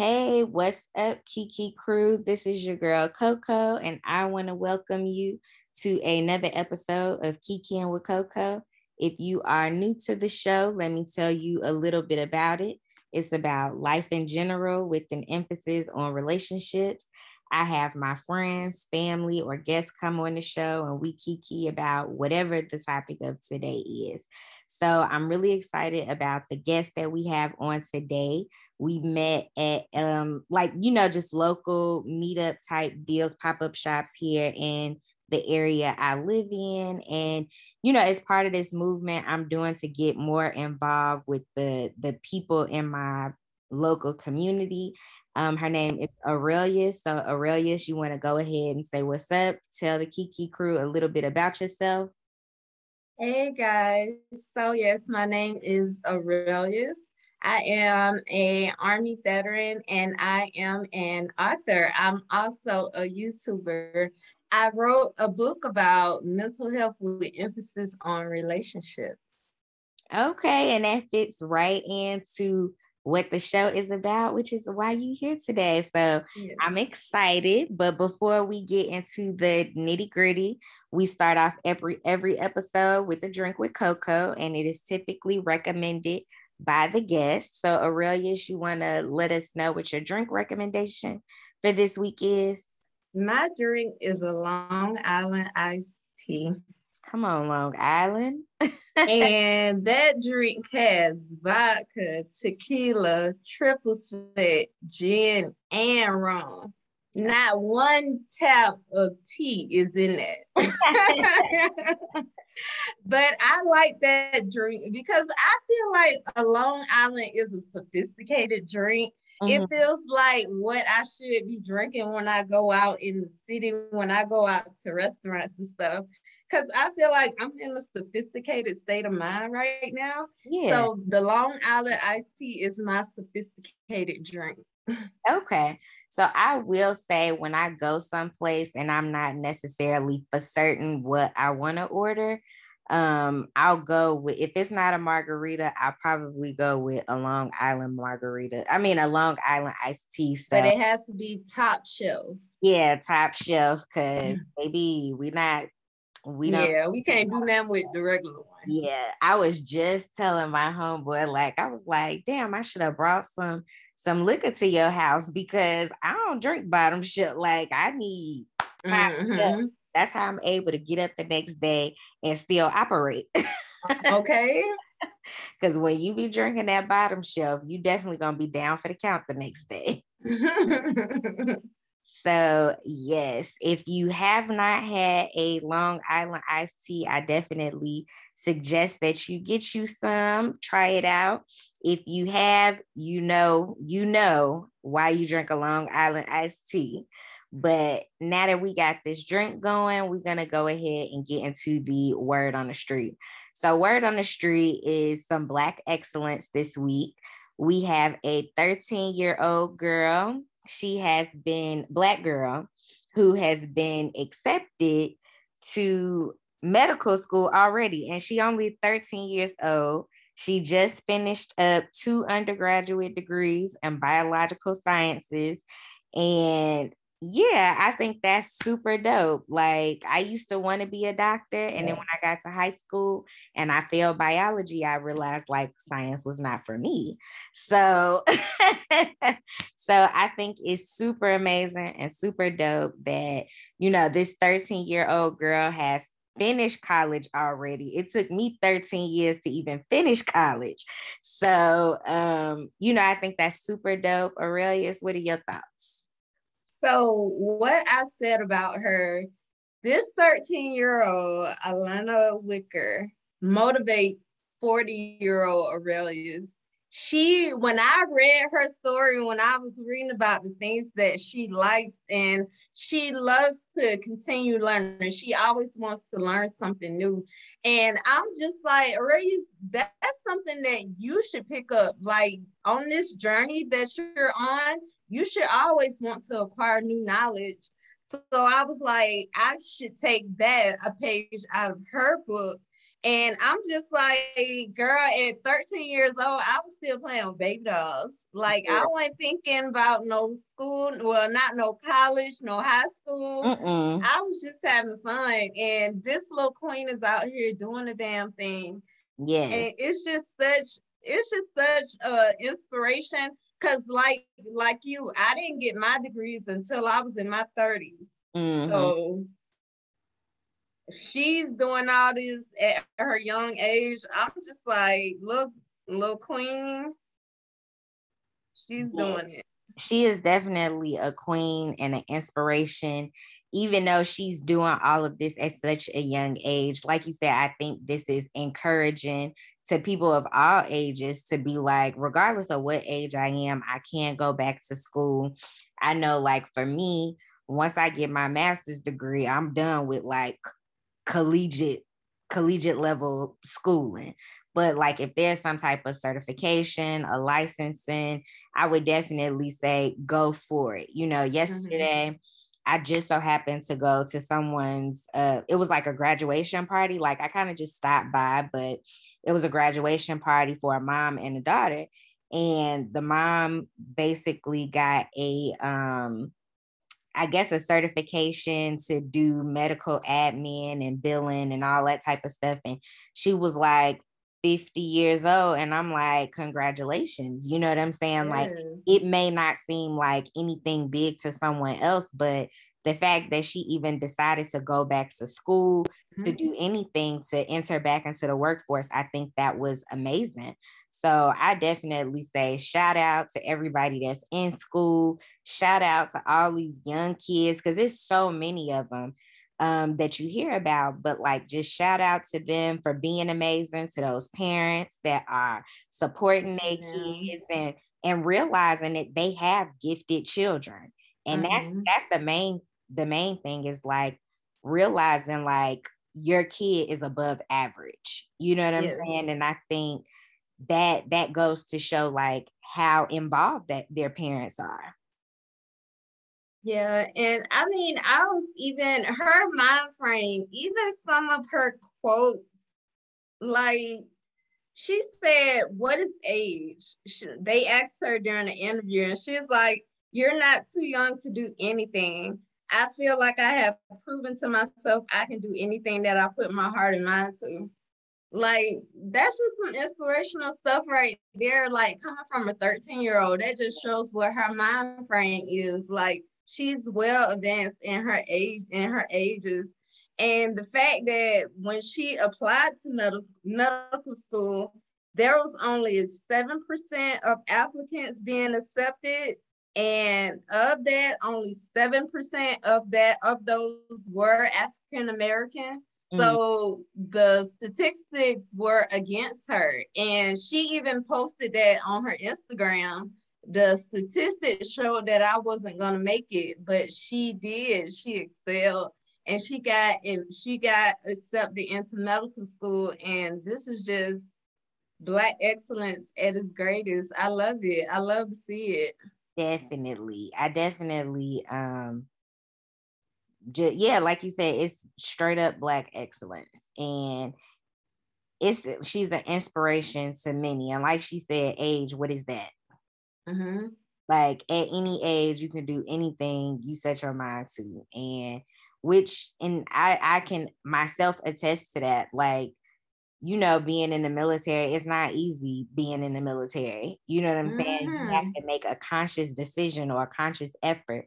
Hey, what's up, Kiki crew? This is your girl Coco, and I want to welcome you to another episode of Kiki and with Coco. If you are new to the show, let me tell you a little bit about it. It's about life in general with an emphasis on relationships. I have my friends, family, or guests come on the show and we kiki about whatever the topic of today is. So I'm really excited about the guest that we have on today. We met at um like you know just local meetup type deals, pop-up shops here in the area I live in. And, you know, as part of this movement I'm doing to get more involved with the the people in my local community. Um, her name is Aurelius. So Aurelius, you want to go ahead and say what's up, tell the Kiki crew a little bit about yourself. Hey guys. So yes, my name is Aurelius. I am a Army veteran and I am an author. I'm also a YouTuber. I wrote a book about mental health with emphasis on relationships. Okay, and that fits right into what the show is about, which is why you here today. So yeah. I'm excited. But before we get into the nitty gritty, we start off every every episode with a drink with Coco, and it is typically recommended by the guest. So Aurelius, you want to let us know what your drink recommendation for this week is? My drink is a Long Island iced tea. Come on, Long Island. and that drink has vodka, tequila, triple sec, gin, and rum. Not one tap of tea is in that. but I like that drink because I feel like a Long Island is a sophisticated drink. Mm-hmm. It feels like what I should be drinking when I go out in the city, when I go out to restaurants and stuff because I feel like I'm in a sophisticated state of mind right now. Yeah. So the Long Island iced tea is my sophisticated drink. okay. So I will say when I go someplace and I'm not necessarily for certain what I want to order, um, I'll go with if it's not a margarita, I'll probably go with a Long Island margarita. I mean a Long Island iced tea. So. But it has to be top shelf. Yeah, top shelf, cause maybe we not we don't yeah we can't do that with the regular one. Yeah i was just telling my homeboy like i was like damn i should have brought some some liquor to your house because i don't drink bottom shit like i need mm-hmm. that's how i'm able to get up the next day and still operate. Okay. Because when you be drinking that bottom shelf you definitely gonna be down for the count the next day So, yes, if you have not had a Long Island iced tea, I definitely suggest that you get you some, try it out. If you have, you know, you know why you drink a Long Island iced tea. But now that we got this drink going, we're going to go ahead and get into the word on the street. So, word on the street is some Black excellence this week. We have a 13 year old girl she has been black girl who has been accepted to medical school already and she only 13 years old. She just finished up two undergraduate degrees in biological sciences and yeah, I think that's super dope. Like I used to want to be a doctor, and then when I got to high school and I failed biology, I realized like science was not for me. So, so I think it's super amazing and super dope that you know this 13 year old girl has finished college already. It took me 13 years to even finish college. So, um, you know, I think that's super dope. Aurelius, what are your thoughts? So what I said about her, this 13 year old Alena Wicker motivates 40 year old Aurelius. She, when I read her story, when I was reading about the things that she likes and she loves to continue learning, she always wants to learn something new. And I'm just like, Aurelius, that's something that you should pick up. Like on this journey that you're on, you should always want to acquire new knowledge. So, I was like, I should take that a page out of her book And I'm just like, girl, at 13 years old, I was still playing with baby dolls. Like I wasn't thinking about no school, well, not no college, no high school. Mm-mm. I was just having fun. And this little queen is out here doing the damn thing. Yeah. And it's just such, it's just such a inspiration. Cause like like you, I didn't get my degrees until I was in my 30s. Mm-hmm. So she's doing all this at her young age. I'm just like, look, little queen, she's yeah. doing it. She is definitely a queen and an inspiration, even though she's doing all of this at such a young age. Like you said, I think this is encouraging to people of all ages to be like, regardless of what age I am, I can't go back to school. I know, like, for me, once I get my master's degree, I'm done with like collegiate collegiate level schooling but like if there's some type of certification a licensing i would definitely say go for it you know mm-hmm. yesterday mm-hmm. i just so happened to go to someone's uh it was like a graduation party like i kind of just stopped by but it was a graduation party for a mom and a daughter and the mom basically got a um I guess, a certification to do medical admin and billing and all that type of stuff. And she was like 50 years old. And I'm like, congratulations. You know what I'm saying? Like, it may not seem like anything big to someone else, but the fact that she even decided to go back to school mm-hmm. to do anything to enter back into the workforce, I think that was amazing. So I definitely say shout out to everybody that's in school. Shout out to all these young kids because there's so many of them um, that you hear about. But like, just shout out to them for being amazing. To those parents that are supporting their yeah. kids and and realizing that they have gifted children. And mm-hmm. that's that's the main the main thing is like realizing like your kid is above average. You know what I'm saying? And I think that that goes to show like how involved that their parents are. Yeah, and I mean, I was even her mind frame, even some of her quotes, like she said, What is age? She, they asked her during the interview, and she's like, You're not too young to do anything. I feel like I have proven to myself I can do anything that I put my heart and mind to. Like that's just some inspirational stuff right there. Like coming from a 13 year old, that just shows what her mind frame is. Like she's well advanced in her age in her ages. And the fact that when she applied to medical medical school, there was only 7% of applicants being accepted. And of that, only 7% of that of those were African American. Mm. So the statistics were against her. And she even posted that on her Instagram. The statistics showed that I wasn't gonna make it, but she did. She excelled and she got and she got accepted into medical school. And this is just black excellence at its greatest. I love it. I love to see it. Definitely. I definitely um just, yeah, like you said, it's straight up black excellence. And it's she's an inspiration to many. And like she said, age, what is that? Mm-hmm. Like at any age, you can do anything you set your mind to. And which and I I can myself attest to that. Like, you know, being in the military, it's not easy being in the military. You know what I'm mm-hmm. saying? You have mm-hmm. to make a conscious decision or a conscious effort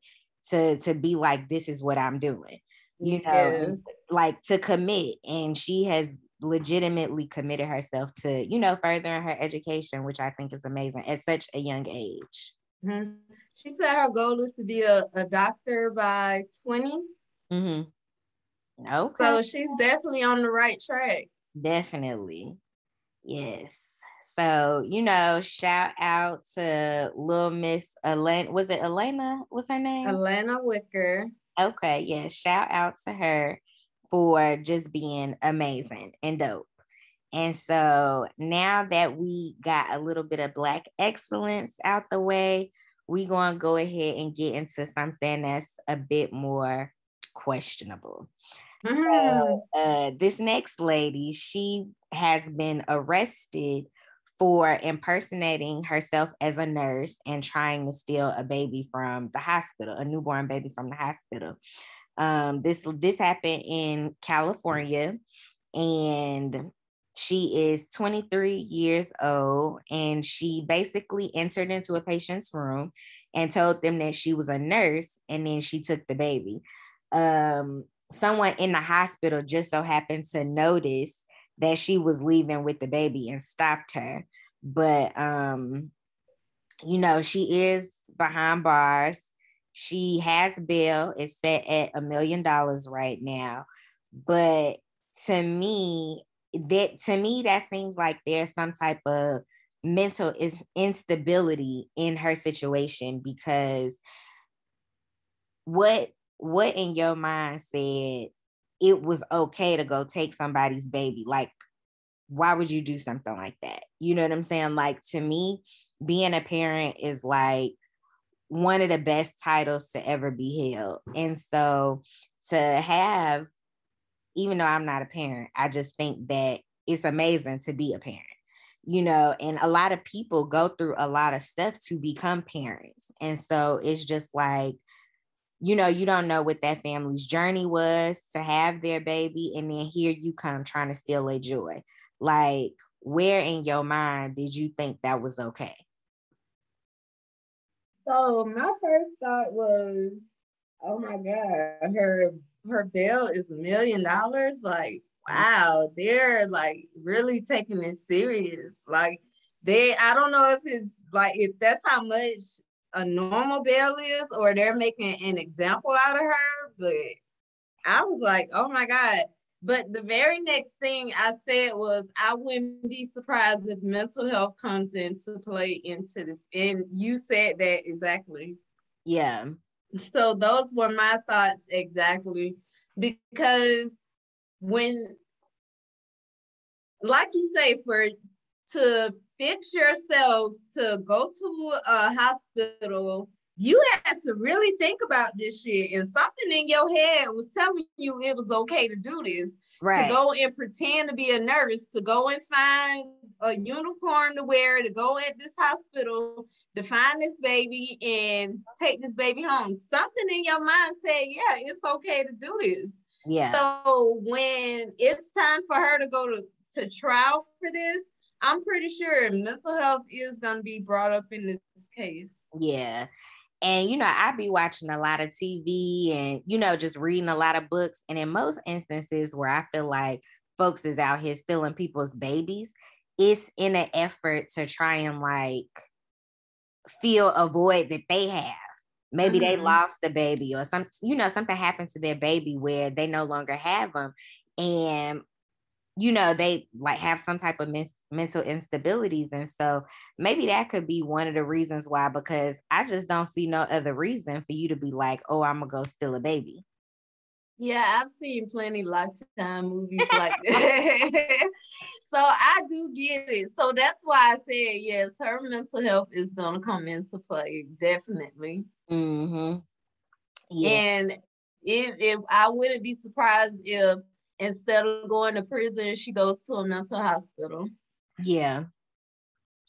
to to be like this is what i'm doing you know like to commit and she has legitimately committed herself to you know furthering her education which i think is amazing at such a young age mm-hmm. she said her goal is to be a, a doctor by 20 mm-hmm. okay so she's definitely on the right track definitely yes so, you know, shout out to little Miss Alena. Was it Alena? What's her name? Alena Wicker. Okay, yeah. Shout out to her for just being amazing and dope. And so now that we got a little bit of Black excellence out the way, we're going to go ahead and get into something that's a bit more questionable. Mm-hmm. So, uh, this next lady, she has been arrested for impersonating herself as a nurse and trying to steal a baby from the hospital, a newborn baby from the hospital. Um, this this happened in California, and she is 23 years old, and she basically entered into a patient's room and told them that she was a nurse, and then she took the baby. Um, someone in the hospital just so happened to notice that she was leaving with the baby and stopped her. But um, you know, she is behind bars. She has bail, it's set at a million dollars right now. But to me, that to me, that seems like there's some type of mental is instability in her situation because what what in your mind said it was okay to go take somebody's baby? Like why would you do something like that? You know what i'm saying? Like to me being a parent is like one of the best titles to ever be held. And so to have even though i'm not a parent i just think that it's amazing to be a parent you know? And a lot of people go through a lot of stuff to become parents. And so it's just like you know, you don't know what that family's journey was to have their baby, and then here you come trying to steal a joy. Like, where in your mind did you think that was okay? So my first thought was, oh my God, her her bill is a million dollars. Like, wow, they're like really taking it serious. Like they, I don't know if it's like if that's how much a normal bail is or they're making an example out of her. But I was like, oh my God. But the very next thing I said was, I wouldn't be surprised if mental health comes into play into this. And you said that exactly. Yeah. So those were my thoughts exactly. Because when, like you say, for to fix yourself to go to a hospital, you had to really think about this shit. And something in your head was telling you it was okay to do this. Right. To go and pretend to be a nurse, to go and find a uniform to wear, to go at this hospital, to find this baby and take this baby home. Something in your mind said, yeah, it's okay to do this. Yeah. So when it's time for her to go to, to trial for this, I'm pretty sure mental health is going to be brought up in this case. Yeah. And, you know, I be watching a lot of TV and, you know, just reading a lot of books. And in most instances where I feel like folks is out here stealing people's babies, it's in an effort to try and like feel a void that they have. Maybe mm-hmm. they lost the baby or some, you know, something happened to their baby where they no longer have them. And you know they like have some type of mental instabilities and so maybe that could be one of the reasons why because i just don't see no other reason for you to be like oh i'm gonna go steal a baby yeah i've seen plenty lifetime movies like that so i do get it so that's why i said yes her mental health is gonna come into play definitely mm-hmm. yeah. and if i wouldn't be surprised if instead of going to prison, she goes to a mental hospital. Yeah.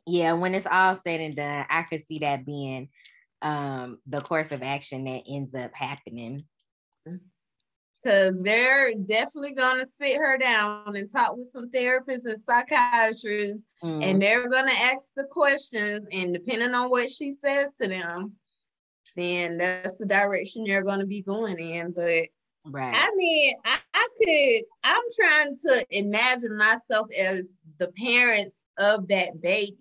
Yeah, when it's all said and done, I could see that being um the course of action that ends up happening. Cause they're definitely gonna sit her down and talk with some therapists and psychiatrists, mm. and they're gonna ask the questions, and depending on what she says to them, then that's the direction you're gonna be going in. But Right. I mean, I, I could, I'm trying to imagine myself as the parents of that baby.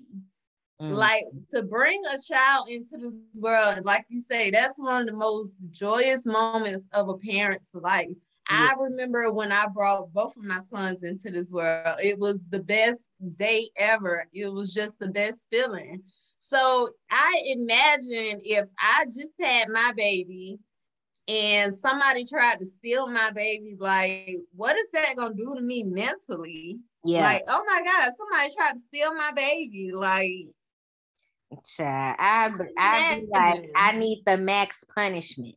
Mm. Like to bring a child into this world, like you say, that's one of the most joyous moments of a parent's life. Yeah. I remember when I brought both of my sons into this world, it was the best day ever. It was just the best feeling. So I imagine if I just had my baby and somebody tried to steal my baby, like, what is that gonna do to me mentally? Yeah. Like, oh my God, somebody tried to steal my baby. Like, Child, I, I be like, I need the max punishment.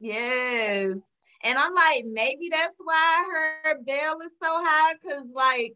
Yes. And I'm like, maybe that's why her bail is so high, because like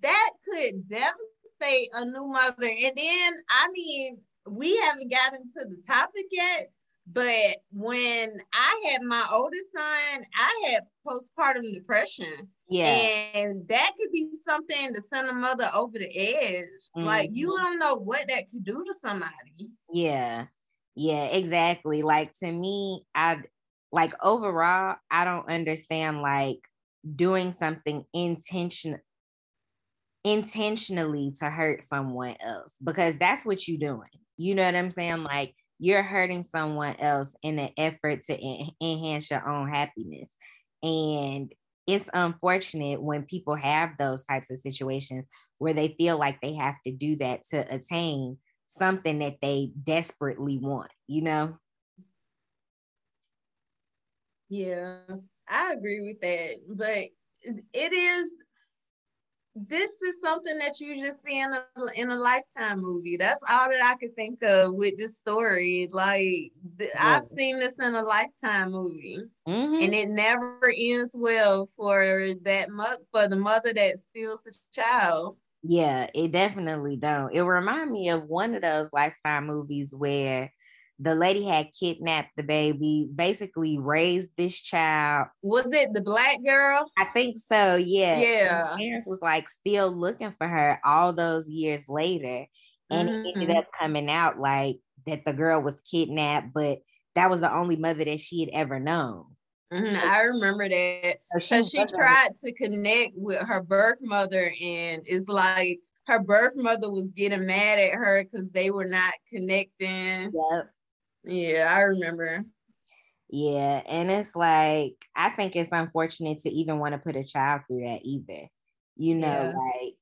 that could devastate a new mother. And then, I mean, we haven't gotten to the topic yet, but when I had my oldest son, I had postpartum depression. Yeah. And that could be something to send a mother over the edge. Mm-hmm. Like you don't know what that could do to somebody. Yeah. Yeah, exactly. Like to me, I like overall, I don't understand like doing something intention intentionally to hurt someone else because that's what you're doing. You know what I'm saying? Like you're hurting someone else in an effort to en- enhance your own happiness. And it's unfortunate when people have those types of situations where they feel like they have to do that to attain something that they desperately want, you know? Yeah, I agree with that. But it is this is something that you just see in a in a lifetime movie. That's all that I could think of with this story. Like th- yeah. I've seen this in a lifetime movie, mm-hmm. and it never ends well for that mo- for the mother that steals the child. Yeah, it definitely don't. It remind me of one of those lifetime movies where the lady had kidnapped the baby, basically raised this child. Was it the black girl? I think so. Yeah. Yeah. parents was like still looking for her all those years later. And mm-hmm. it ended mm-hmm. up coming out like that the girl was kidnapped, but that was the only mother that she had ever known. Mm-hmm. I remember that. So she, she tried to connect with her birth mother, and it's like her birth mother was getting mad at her because they were not connecting. Yep. Yeah, I remember. Yeah, and it's like I think it's unfortunate to even want to put a child through that either. You know, yeah. like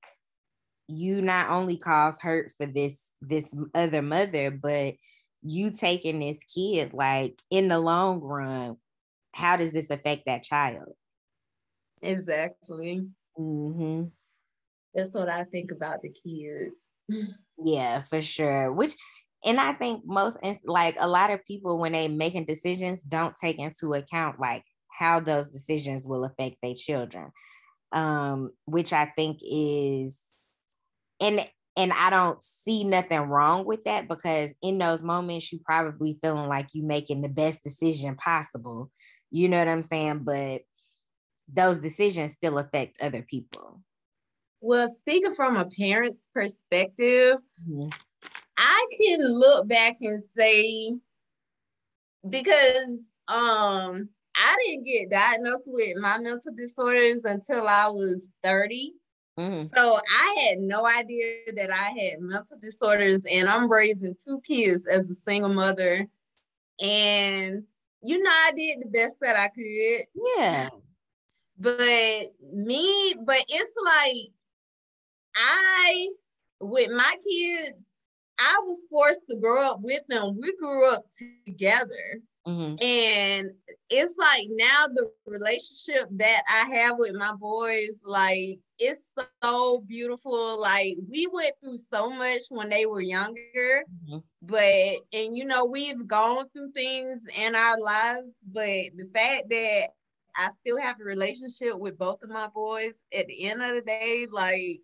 you not only cause hurt for this this other mother, but you taking this kid like in the long run, how does this affect that child? Exactly. Mm-hmm. That's what I think about the kids. yeah, for sure. Which and I think most like a lot of people when they making decisions don't take into account like how those decisions will affect their children. Um, which I think is and and I don't see nothing wrong with that because in those moments you probably feeling like you making the best decision possible. You know what I'm saying? But those decisions still affect other people. Well, speaking from a parent's perspective, mm-hmm. I can look back and say because um I didn't get diagnosed with my mental disorders until I was 30. Mm-hmm. So I had no idea that I had mental disorders, and I'm raising two kids as a single mother. And you know, I did the best that I could. Yeah. But me, but it's like I, with my kids, I was forced to grow up with them. We grew up together. Mm-hmm. And it's like now the relationship that I have with my boys, like it's so beautiful. Like we went through so much when they were younger, mm-hmm. but and you know, we've gone through things in our lives, but the fact that I still have a relationship with both of my boys at the end of the day, like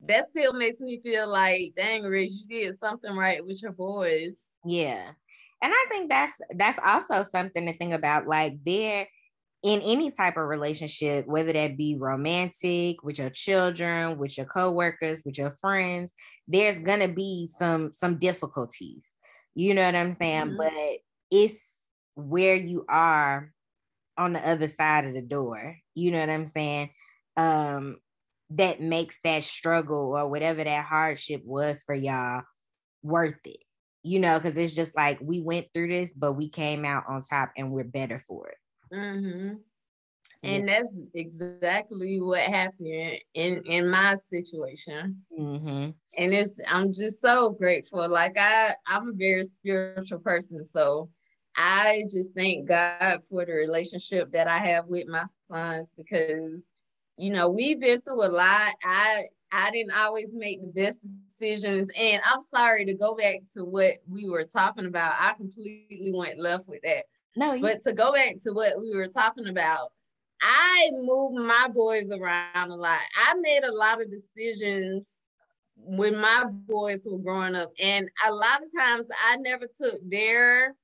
that still makes me feel like, dang, Rich, you did something right with your boys. Yeah. And I think that's that's also something to think about. Like there in any type of relationship, whether that be romantic, with your children, with your coworkers, with your friends, there's gonna be some some difficulties. You know what I'm saying? Mm-hmm. But it's where you are on the other side of the door. You know what I'm saying? Um, that makes that struggle or whatever that hardship was for y'all worth it you know because it's just like we went through this but we came out on top and we're better for it mm-hmm. and yeah. that's exactly what happened in in my situation mm-hmm. and it's i'm just so grateful like i i'm a very spiritual person so i just thank god for the relationship that i have with my sons because you know, we've been through a lot. I I didn't always make the best decisions. And I'm sorry to go back to what we were talking about. I completely went left with that. No, but to go back to what we were talking about, I moved my boys around a lot. I made a lot of decisions when my boys were growing up, and a lot of times I never took their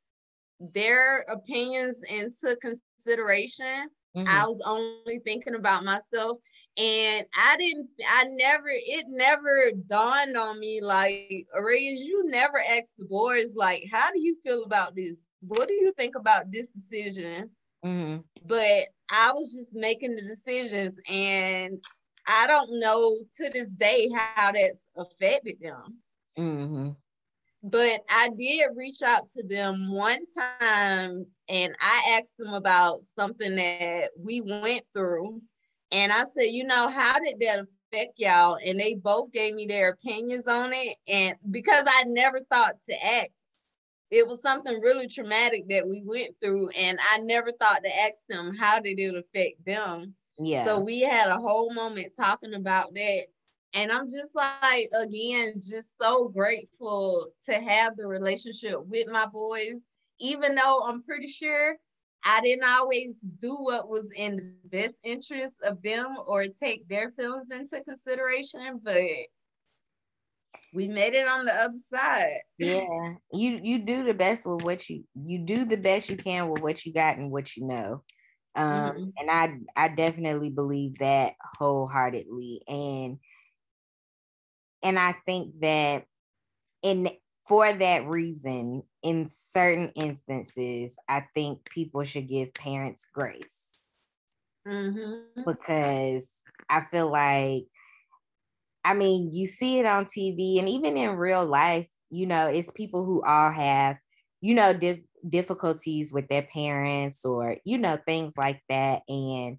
their opinions into consideration. Mm-hmm. I was only thinking about myself. And I didn't, I never, it never dawned on me like, Arayas, you never asked the boys, like, how do you feel about this? What do you think about this decision? Mm-hmm. But I was just making the decisions, and I don't know to this day how that's affected them. Mm-hmm. But I did reach out to them one time and I asked them about something that we went through. And I said, you know, how did that affect y'all? And they both gave me their opinions on it. And because I never thought to ask, it was something really traumatic that we went through. And I never thought to ask them, how did it affect them? Yeah. So we had a whole moment talking about that. And I'm just like, again, just so grateful to have the relationship with my boys, even though I'm pretty sure I didn't always do what was in the best interest of them or take their feelings into consideration, but we made it on the other side. Yeah. You you do the best with what you you do the best you can with what you got and what you know. Um mm-hmm. and I I definitely believe that wholeheartedly and and I think that in for that reason, in certain instances, I think people should give parents grace. Mm-hmm. Because I feel like, I mean, you see it on TV and even in real life, you know, it's people who all have, you know, dif- difficulties with their parents or, you know, things like that. And,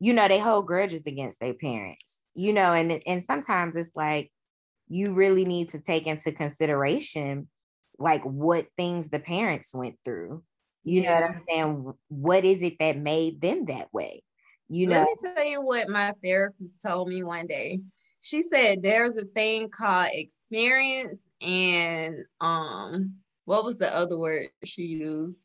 you know, they hold grudges against their parents, you know, and, and sometimes it's like, you really need to take into consideration like what things the parents went through. You yeah. know what I'm saying? What is it that made them that way? You know. Let me tell you what my therapist told me one day. She said there's a thing called experience and um what was the other word she used?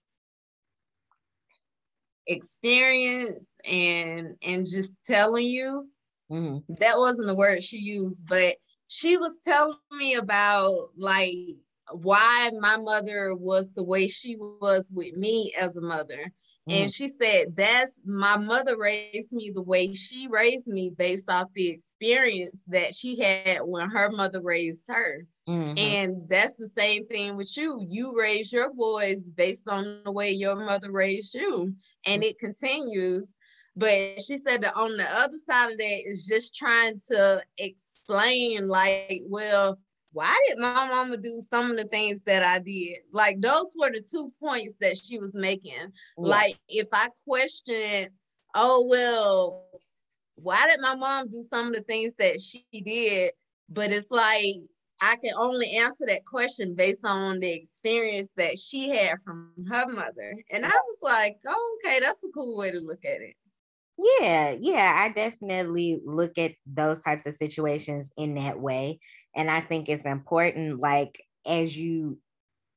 Experience and and just telling you. Mm-hmm. That wasn't the word she used, but she was telling me about like why my mother was the way she was with me as a mother. Mm. And she said, That's my mother raised me the way she raised me based off the experience that she had when her mother raised her. Mm-hmm. And that's the same thing with you. You raise your boys based on the way your mother raised you, and it continues. But she said that on the other side of that is just trying to explain, like, well, why did my mama do some of the things that I did? Like those were the two points that she was making. Yeah. Like if I question, oh well, why did my mom do some of the things that she did? But it's like I can only answer that question based on the experience that she had from her mother. And I was like, oh, okay, that's a cool way to look at it. Yeah, yeah, I definitely look at those types of situations in that way. And I think it's important, like, as you,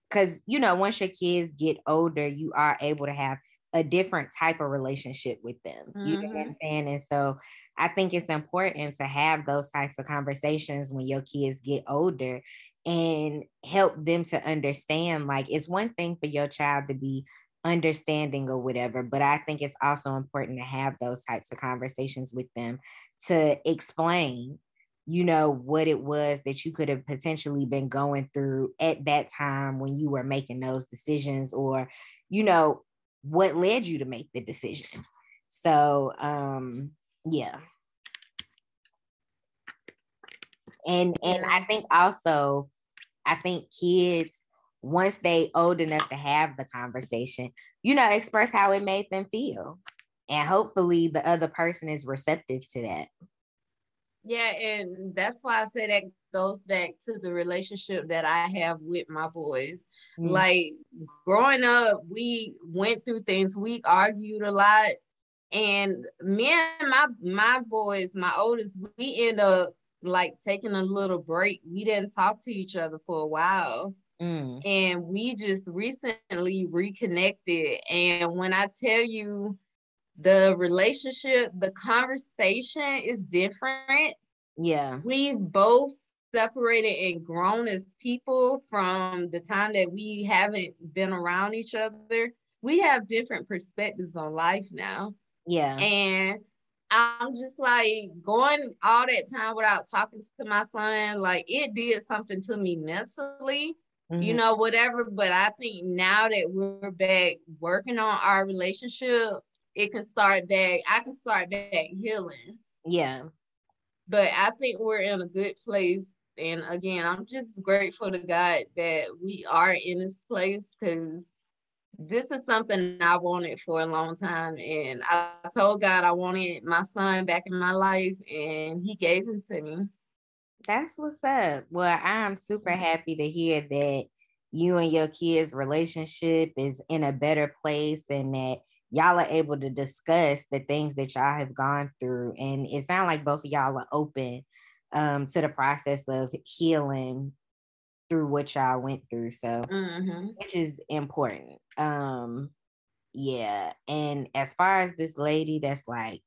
because, you know, once your kids get older, you are able to have a different type of relationship with them. Mm-hmm. You know what I'm mm-hmm. saying? And so I think it's important to have those types of conversations when your kids get older and help them to understand like it's one thing for your child to be understanding or whatever. But I think it's also important to have those types of conversations with them to explain, you know, what it was that you could have potentially been going through at that time when you were making those decisions or, you know, what led you to make the decision. So, um, yeah. And and I think also I think kids once they old enough to have the conversation, you know, express how it made them feel. And hopefully the other person is receptive to that. Yeah, and that's why I say that goes back to the relationship that I have with my boys. Mm. Like growing up, we went through things, we argued a lot. And me and my my boys, my oldest, we end up like taking a little break. We didn't talk to each other for a while. Mm. And we just recently reconnected. And when I tell you the relationship, the conversation is different. Yeah. We've both separated and grown as people from the time that we haven't been around each other. We have different perspectives on life now. Yeah. And I'm just like going all that time without talking to my son, like it did something to me mentally, mm-hmm. you know, whatever. But I think now that we're back working on our relationship, it can start back, I can start back healing. Yeah. But I think we're in a good place. And again, I'm just grateful to God that we are in this place because this is something I wanted for a long time. And I told God I wanted my son back in my life, and He gave him to me. That's what's up. Well, I'm super mm-hmm. happy to hear that you and your kids' relationship is in a better place and that y'all are able to discuss the things that y'all have gone through. And it sounds like both of y'all are open um, to the process of healing through what y'all went through. So, mm-hmm. which is important. Um, yeah. And as far as this lady that's like,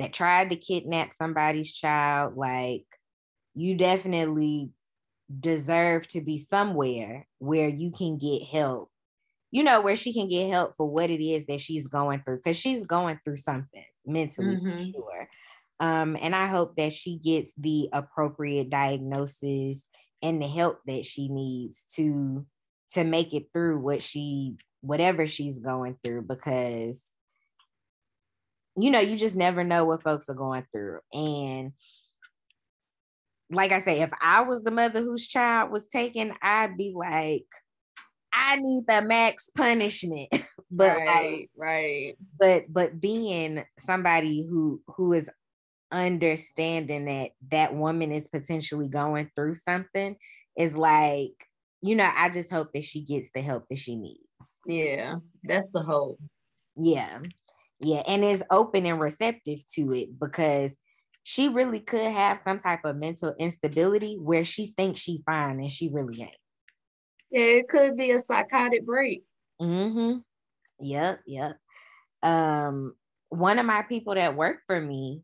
that tried to kidnap somebody's child, like, you definitely deserve to be somewhere where you can get help. You know, where she can get help for what it is that she's going through, because she's going through something mentally, mm-hmm. sure. Um, and I hope that she gets the appropriate diagnosis and the help that she needs to to make it through what she whatever she's going through because you know you just never know what folks are going through and like i say if i was the mother whose child was taken i'd be like i need the max punishment. But right like, right but but being somebody who who is understanding that that woman is potentially going through something is like you know i just hope that she gets the help that she needs. Yeah that's the hope. Yeah yeah and is open and receptive to it because she really could have some type of mental instability where she thinks she fine and she really ain't. Yeah it could be a psychotic break. Mm-hmm. Yep yep um one of my people that worked for me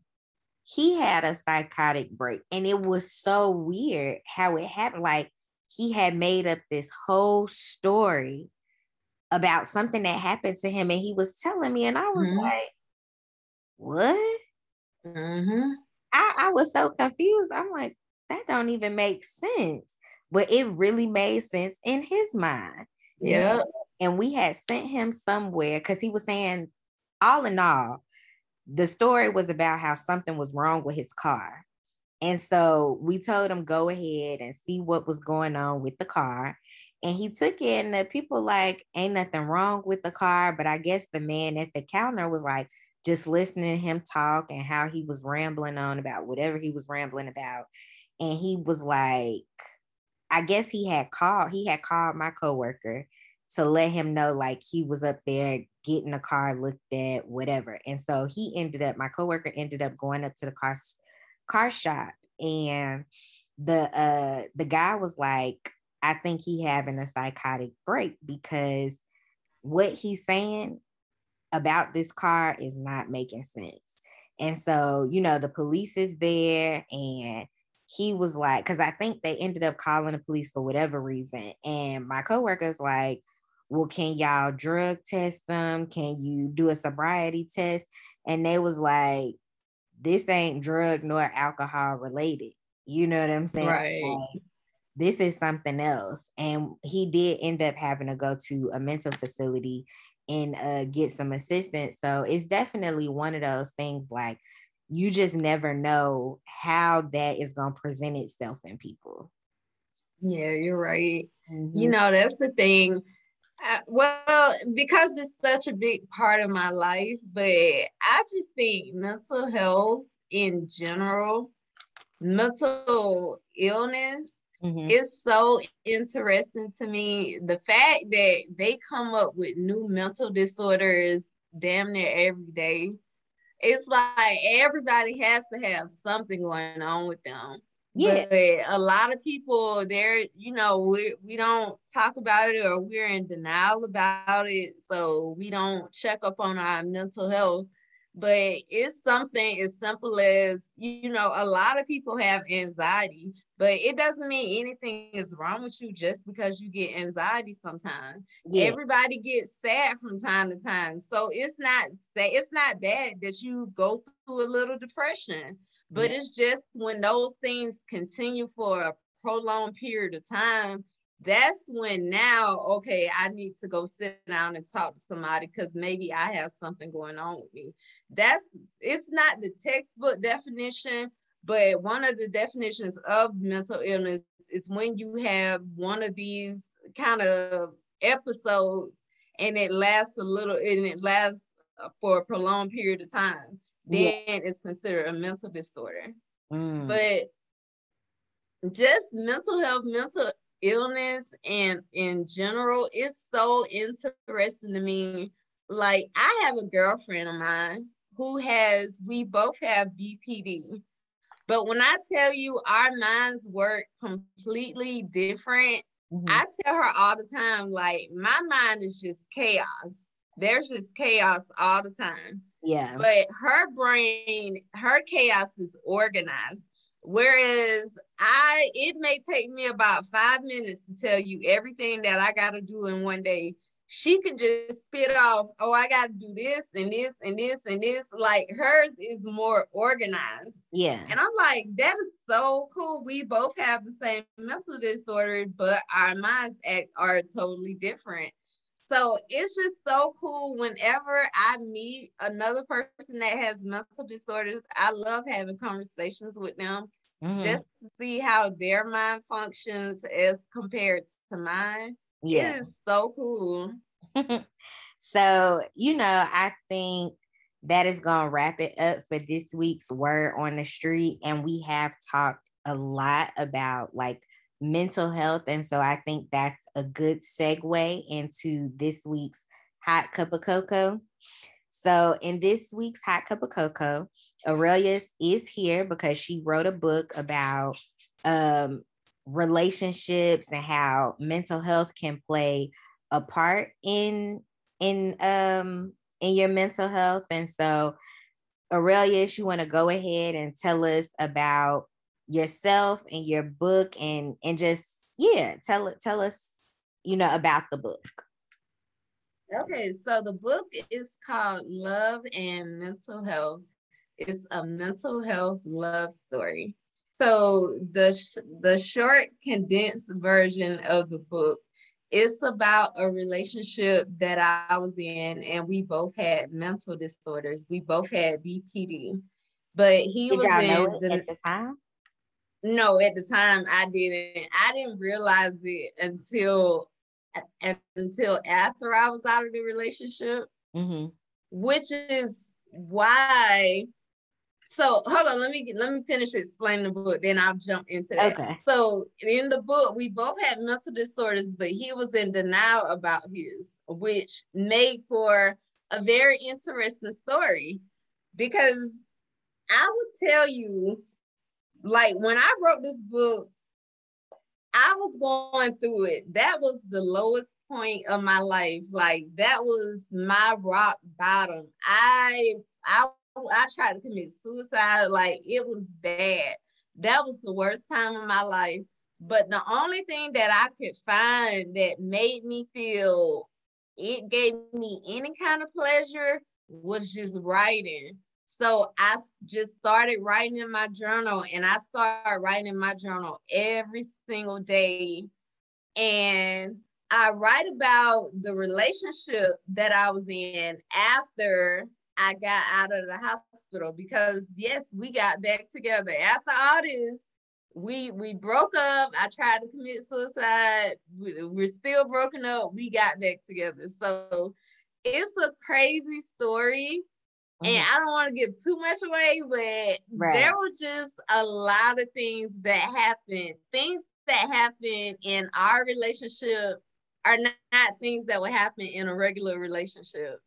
he had a psychotic break and it was so weird how it happened like he had made up this whole story about something that happened to him and he was telling me and i was mm-hmm. like what? Mm-hmm. I, I was so confused i'm like that don't even make sense but it really made sense in his mind yeah and we had sent him somewhere because he was saying all in all the story was about how something was wrong with his car. And so we told him go ahead and see what was going on with the car. And he took it, and the people like, ain't nothing wrong with the car. But I guess the man at the counter was like, just listening to him talk and how he was rambling on about whatever he was rambling about. And he was like, I guess he had called, he had called my coworker to let him know like he was up there getting a car looked at, whatever. And so he ended up, my coworker ended up going up to the car car shop and the uh the guy was like, I think he having a psychotic break because what he's saying about this car is not making sense. And so, you know, the police is there and he was like, because I think they ended up calling the police for whatever reason. And my coworker's like, well, can y'all drug test them? Can you do a sobriety test? And they was like, this ain't drug nor alcohol related. You know what I'm saying? Right. Like, this is something else. And he did end up having to go to a mental facility and uh, get some assistance. So it's definitely one of those things like you just never know how that is going to present itself in people. Yeah, you're right. Mm-hmm. You know, that's the thing uh, well, because it's such a big part of my life, but I just think mental health in general, mental illness mm-hmm. is so interesting to me. The fact that they come up with new mental disorders damn near every day. It's like everybody has to have something going on with them Yeah. But a lot of people there, you know, we we don't talk about it or we're in denial about it. So we don't check up on our mental health. But it's something as simple as, you know, a lot of people have anxiety, but it doesn't mean anything is wrong with you just because you get anxiety sometimes. Yeah. Everybody gets sad from time to time. So it's not it's not bad that you go through a little depression but yeah. it's just when those things continue for a prolonged period of time, that's when now, okay, I need to go sit down and talk to somebody because maybe I have something going on with me. That's it's not the textbook definition, but one of the definitions of mental illness is when you have one of these kind of episodes and it lasts a little and it lasts for a prolonged period of time then yeah. it's considered a mental disorder. Mm. But just mental health, mental illness, and in general, it's so interesting to me. Like, I have a girlfriend of mine who has, we both have BPD. But when I tell you our minds work completely different, mm-hmm. I tell her all the time, like, my mind is just chaos. There's just chaos all the time. Yeah. But her brain, her chaos is organized. Whereas I, it may take me about five minutes to tell you everything that I got to do in one day. She can just spit off, oh, I got to do this and this and this and this. Like hers is more organized. Yeah. And I'm like, that is so cool. We both have the same mental disorder, but our minds act are totally different. So it's just so cool whenever I meet another person that has mental disorders. I love having conversations with them mm-hmm. just to see how their mind functions as compared to mine. Yeah. It is so cool. so, you know, I think that is going to wrap it up for this week's Word on the Street. And we have talked a lot about like mental health. And so I think that's a good segue into this week's Hot Cup of Cocoa. So, in this week's Hot Cup of Cocoa, Aurelius is here because she wrote a book about um, relationships and how mental health can play a part in in um in your mental health. And so, Aurelius, you want to go ahead and tell us about yourself and your book and and just yeah tell tell us you know about the book. Okay so the book is called love and mental health. It's a mental health love story so the the short condensed version of the book it's about a relationship that I was in, and we both had mental disorders. We both had BPD, but he Did was in the, at the time. No, at the time I didn't. I didn't realize it until until after I was out of the relationship, mm-hmm. which is why. So hold on, let me let me finish explaining the book, then I'll jump into that. Okay. So in the book, we both had mental disorders, but he was in denial about his, which made for a very interesting story because I would tell you like when I wrote this book, I was going through it. That was the lowest point of my life. Like that was my rock bottom. I I I tried to commit suicide. Like it was bad. That was the worst time of my life. But the only thing that I could find that made me feel it gave me any kind of pleasure was just writing. So I just started writing in my journal and I started writing in my journal every single day. And I write about the relationship that I was in after I got out of the hospital because yes, we got back together. After all this, we we broke up. I tried to commit suicide. We, we're still broken up. We got back together. So it's a crazy story and mm-hmm. I don't want to give too much away, but right. there were just a lot of things that happened. Things that happen in our relationship are not, not things that would happen in a regular relationship.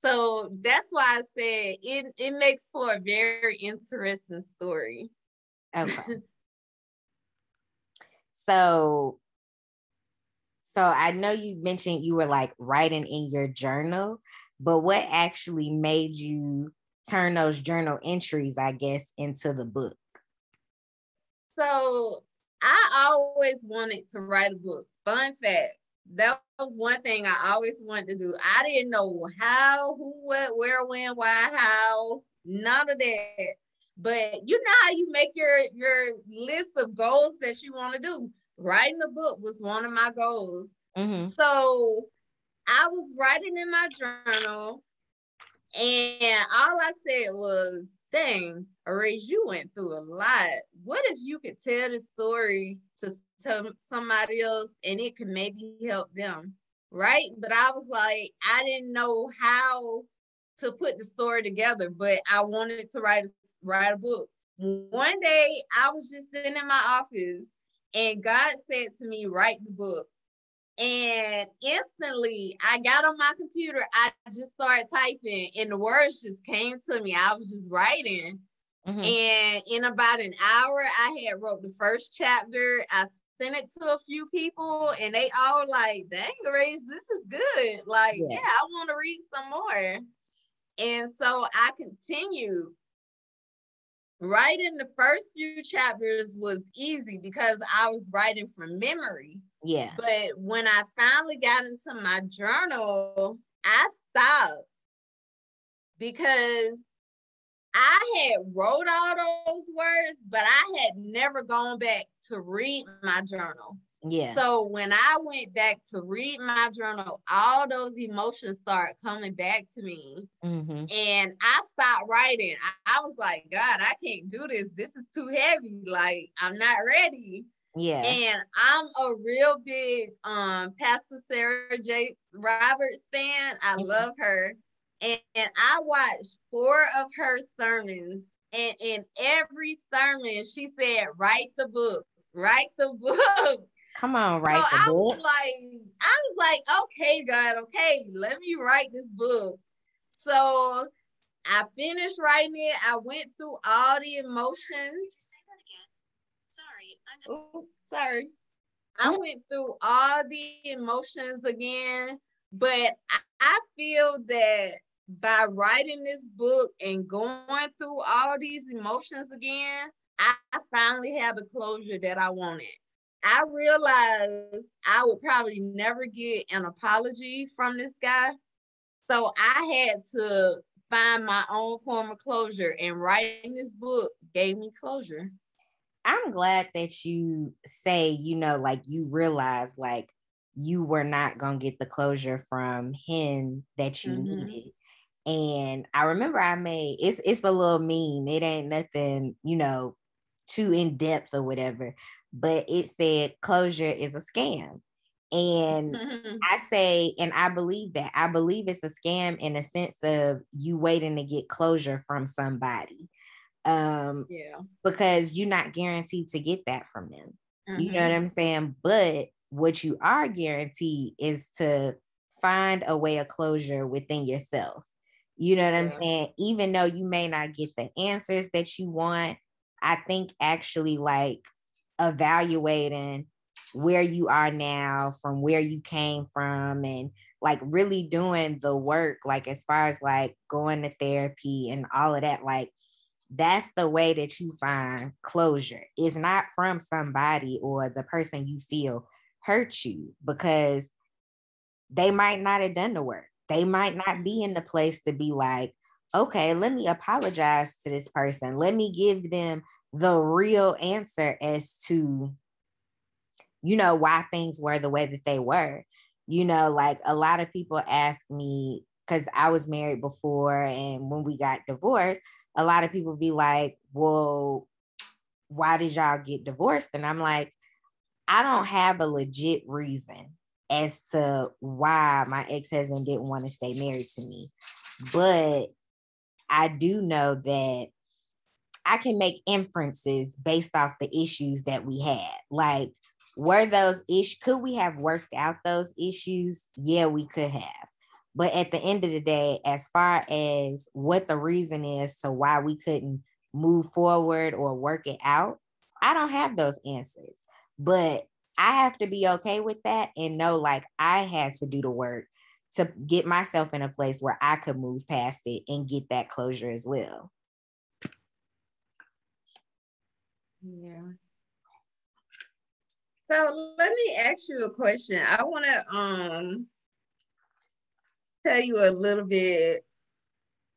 So that's why I said it, it makes for a very interesting story. Okay. So so I know you mentioned you were like writing in your journal, but what actually made you turn those journal entries, I guess, into the book? So I always wanted to write a book. Fun fact. That was one thing I always wanted to do. I didn't know how, who, what, where, when, why, how, none of that. But you know how you make your your list of goals that you want to do. Writing a book was one of my goals. Mm-hmm. So I was writing in my journal, and all I said was, "Dang, Arrays, you went through a lot. What if you could tell the story to, to somebody else, and it could maybe help them?" Right? But I was like, I didn't know how to put the story together, but I wanted to write a, write a book. One day I was just sitting in my office and God said to me, write the book. And instantly I got on my computer, I just started typing and the words just came to me. I was just writing. Mm-hmm. And in about an hour, I had wrote the first chapter. I sent it to a few people and they all like, dang, Grace, this is good. Like, yeah, yeah I want to read some more. And so I continued. Writing the first few chapters was easy because I was writing from memory. Yeah. But when I finally got into my journal, I stopped because I had wrote all those words, but I had never gone back to read my journal. Yeah. So when I went back to read my journal, all those emotions started coming back to me. Mm-hmm. And I stopped writing. I, I was like, God, I can't do this. This is too heavy. Like, I'm not ready. Yeah. And I'm a real big um Pastor Sarah Jakes Roberts fan. I mm-hmm. love her. And, and I watched four of her sermons. And in every sermon, she said, write the book, write the book. Come on, write so the I book. Was like, I was like, okay, God, okay, let me write this book. So I finished writing it. I went through all the emotions. Sorry, I'm Oops, sorry. I oh. went through all the emotions again, but I, I feel that by writing this book and going through all these emotions again, I finally have the closure that I wanted. I realized I would probably never get an apology from this guy. So I had to find my own form of closure, and writing this book gave me closure. I'm glad that you say, you know, like you realize like you were not going to get the closure from him that you mm-hmm. needed. And I remember I made it's it's a little mean. It ain't nothing, you know, too in depth or whatever but it said closure is a scam. And I say, and I believe that. I believe it's a scam in a sense of you waiting to get closure from somebody. Um, yeah. Because you're not guaranteed to get that from them. Mm-hmm. You know what mm-hmm. I'm saying? But what you are guaranteed is to find a way of closure within yourself. You know what yeah. I'm saying? Even though you may not get the answers that you want, I think actually like evaluating where you are now from where you came from and like really doing the work like as far as like going to therapy and all of that like that's the way that you find closure it's not from somebody or the person you feel hurt you because they might not have done the work they might not be in the place to be like okay let me apologize to this person. Let me give them the real answer as to you know why things were the way that they were. You know like a lot of people ask me because i was married before and when we got divorced a lot of people be like well why did y'all get divorced? And i'm like i don't have a legit reason as to why my ex-husband didn't want to stay married to me but i do know that I can make inferences based off the issues that we had. Like, were those issues, could we have worked out those issues? Yeah, we could have. But at the end of the day, as far as what the reason is to why we couldn't move forward or work it out, I don't have those answers. But I have to be okay with that and know like I had to do the work to get myself in a place where I could move past it and get that closure as well. Yeah. So let me ask you a question. I want to um tell you a little bit.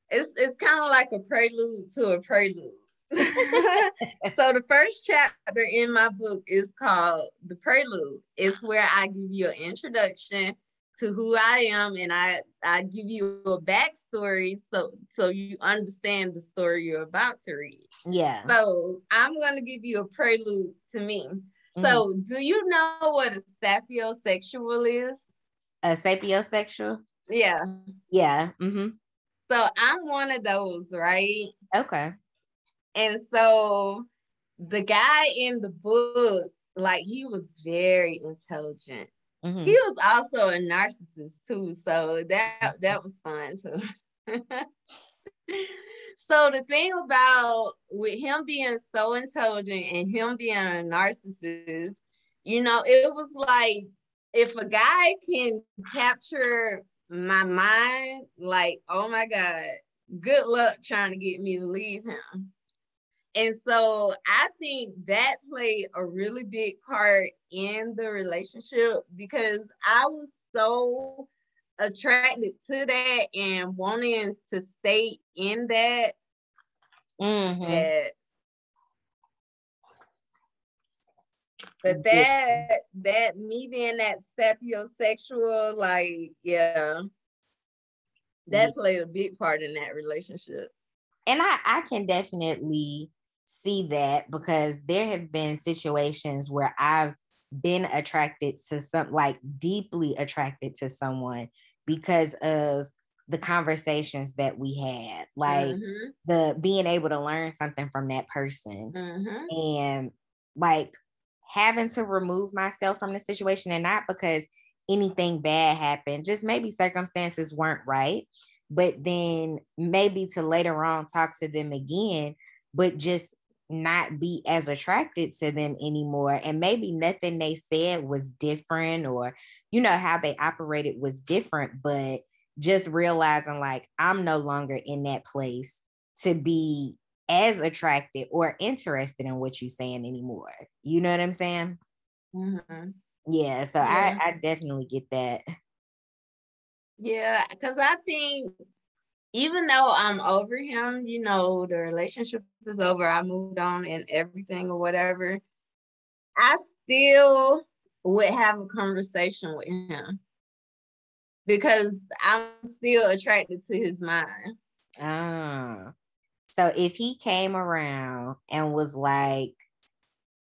It's it's kind of like a prelude to a prelude. so the first chapter in my book is called The Prelude. It's where I give you an introduction to who I am and I, I give you a backstory so so you understand the story you're about to read. Yeah. So I'm gonna give you a prelude to me. Mm-hmm. So do you know what a sapiosexual is? A sapiosexual? Yeah. Yeah. Mm-hmm. So I'm one of those, right? Okay. And so the guy in the book, like he was very intelligent. Mm-hmm. He was also a narcissist too, so that that was fun too. so the thing about with him being so intelligent and him being a narcissist, you know, it was like if a guy can capture my mind, like, oh my God, good luck trying to get me to leave him. And so I think that played a really big part in the relationship because I was so attracted to that and wanting to stay in that. Mm-hmm. that but that that me being that sapiosexual, like yeah, that played a big part in that relationship. And I I can definitely see that because there have been situations where I've been attracted to some like deeply attracted to someone because of the conversations that we had like mm-hmm. the being able to learn something from that person mm-hmm. and like having to remove myself from the situation and not because anything bad happened just maybe circumstances weren't right but then maybe to later on talk to them again but just not be as attracted to them anymore. And maybe nothing they said was different or, you know, how they operated was different, but just realizing like I'm no longer in that place to be as attracted or interested in what you're saying anymore. You know what I'm saying? Mm-hmm. Yeah. So yeah. I, I definitely get that. Yeah. Cause I think even though I'm over him, you know, the relationship is over, I moved on and everything or whatever, I still would have a conversation with him because I'm still attracted to his mind. Ah. So if he came around and was like,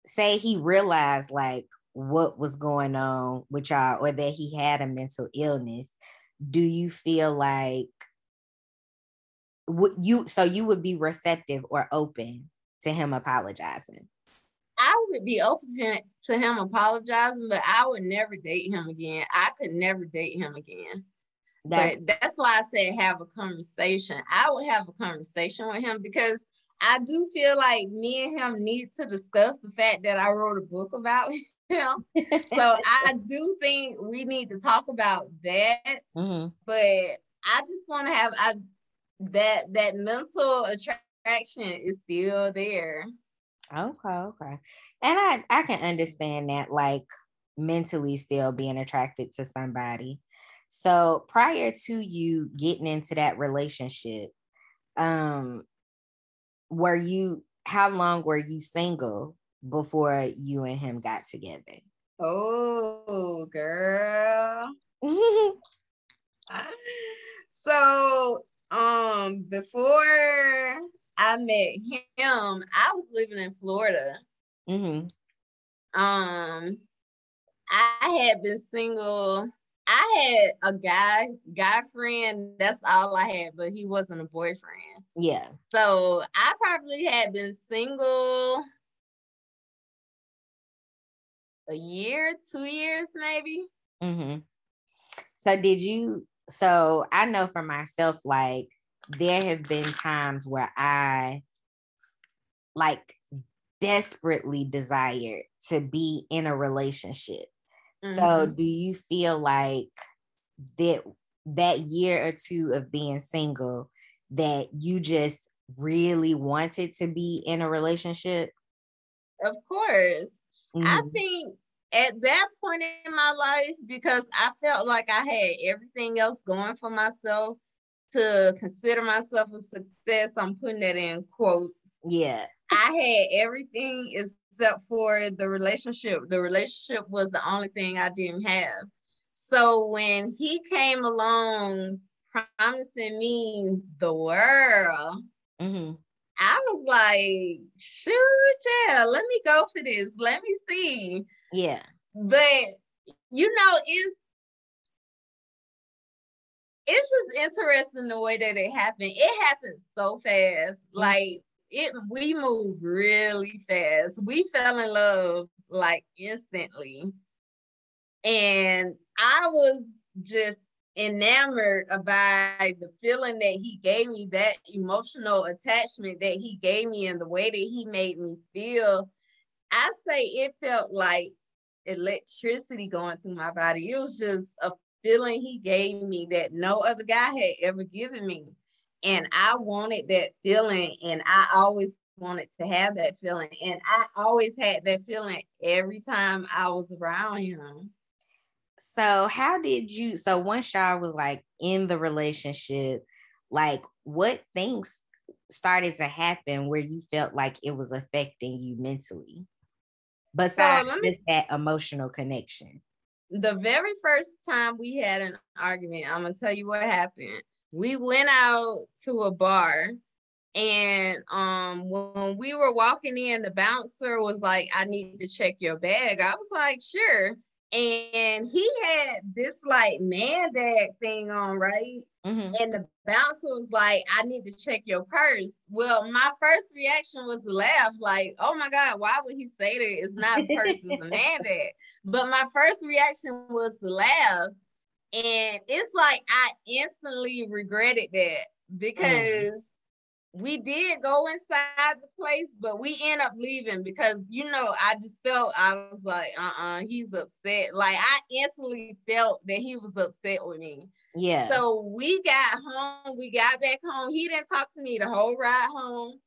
say he realized like what was going on with y'all or that he had a mental illness, do you feel like would you so you would be receptive or open to him apologizing? I would be open to him apologizing, but I would never date him again. I could never date him again. That's, but that's why I said have a conversation. I would have a conversation with him because I do feel like me and him need to discuss the fact that I wrote a book about him. so I do think we need to talk about that. Mm-hmm. But I just want to have I that that mental attraction is still there. Okay, okay. And I I can understand that like mentally still being attracted to somebody. So prior to you getting into that relationship, um were you how long were you single before you and him got together? Oh, girl. so um, before I met him, I was living in Florida. Mm-hmm. Um, I had been single. I had a guy, guy friend. That's all I had, but he wasn't a boyfriend. Yeah. So I probably had been single a year, two years, maybe. Mm-hmm. So did you so I know for myself, like there have been times where I like desperately desired to be in a relationship. Mm-hmm. So do you feel like that that year or two of being single that you just really wanted to be in a relationship? Of course. Mm-hmm. I think at that point in my life, because I felt like I had everything else going for myself to consider myself a success, I'm putting that in quotes. Yeah. I had everything except for the relationship. The relationship was the only thing I didn't have. So when he came along promising me the world, mm-hmm. I was like, shoot, yeah, let me go for this. Let me see. Yeah. But you know, it's it's just interesting the way that it happened. It happened so fast. Mm-hmm. Like it we moved really fast. We fell in love like instantly. And I was just enamored by the feeling that he gave me, that emotional attachment that he gave me, and the way that he made me feel. I say it felt like electricity going through my body. It was just a feeling he gave me that no other guy had ever given me. And I wanted that feeling, and I always wanted to have that feeling. And I always had that feeling every time I was around him. So, how did you? So, once y'all was like in the relationship, like what things started to happen where you felt like it was affecting you mentally? Besides so me, that emotional connection. The very first time we had an argument, I'm gonna tell you what happened. We went out to a bar and um when we were walking in, the bouncer was like, I need to check your bag. I was like, sure and he had this like man bag thing on, right? Mm-hmm. And the bouncer was like, I need to check your purse. Well, my first reaction was to laugh, like, oh my God, why would he say that? It's not a purse, it's a man. But my first reaction was to laugh. And it's like I instantly regretted that mm-hmm. because mm we did go inside the place, but we end up leaving because you know I just felt I was like, uh, uh-uh, uh he's upset. Like I instantly felt that he was upset with me. Yeah. So we got home. We got back home. He didn't talk to me the whole ride home.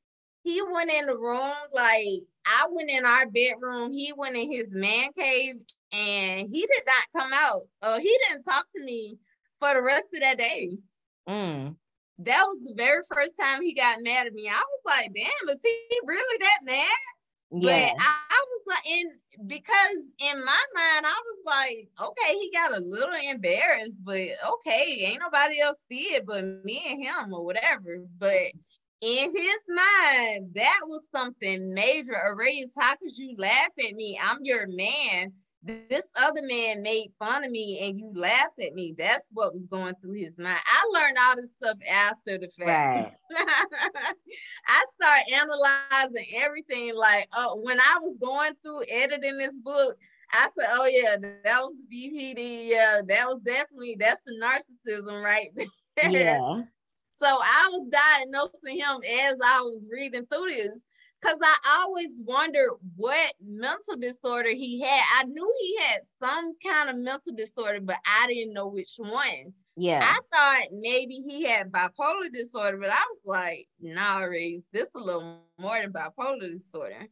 He went in the room like I went in our bedroom. He went in his man cave, and he did not come out. Uh, he didn't talk to me for the rest of that day. Mm that was the very first time he got mad at me. I was like, damn, is he really that mad? Yeah. But I, I, was like, and because in my mind, I was like, okay, he got a little embarrassed, but okay, ain't nobody else see it but me and him or whatever. But in his mind, that was something major. Erase, how could you laugh at me? I'm your man this other man made fun of me and you laughed at me. That's what was going through his mind. I learned all this stuff after the fact. Right. I started analyzing everything. Like uh, when I was going through editing this book, I said, "Oh yeah, that was the BPD. Yeah, that was definitely that's the narcissism right there." Yeah. So I was diagnosing him as I was reading through this because I always wondered what mental disorder he had. I knew he had some kind of mental disorder, but I didn't know which one. Yeah. I thought maybe he had bipolar disorder, but I was like, nah, Reese, this is a little more than bipolar disorder.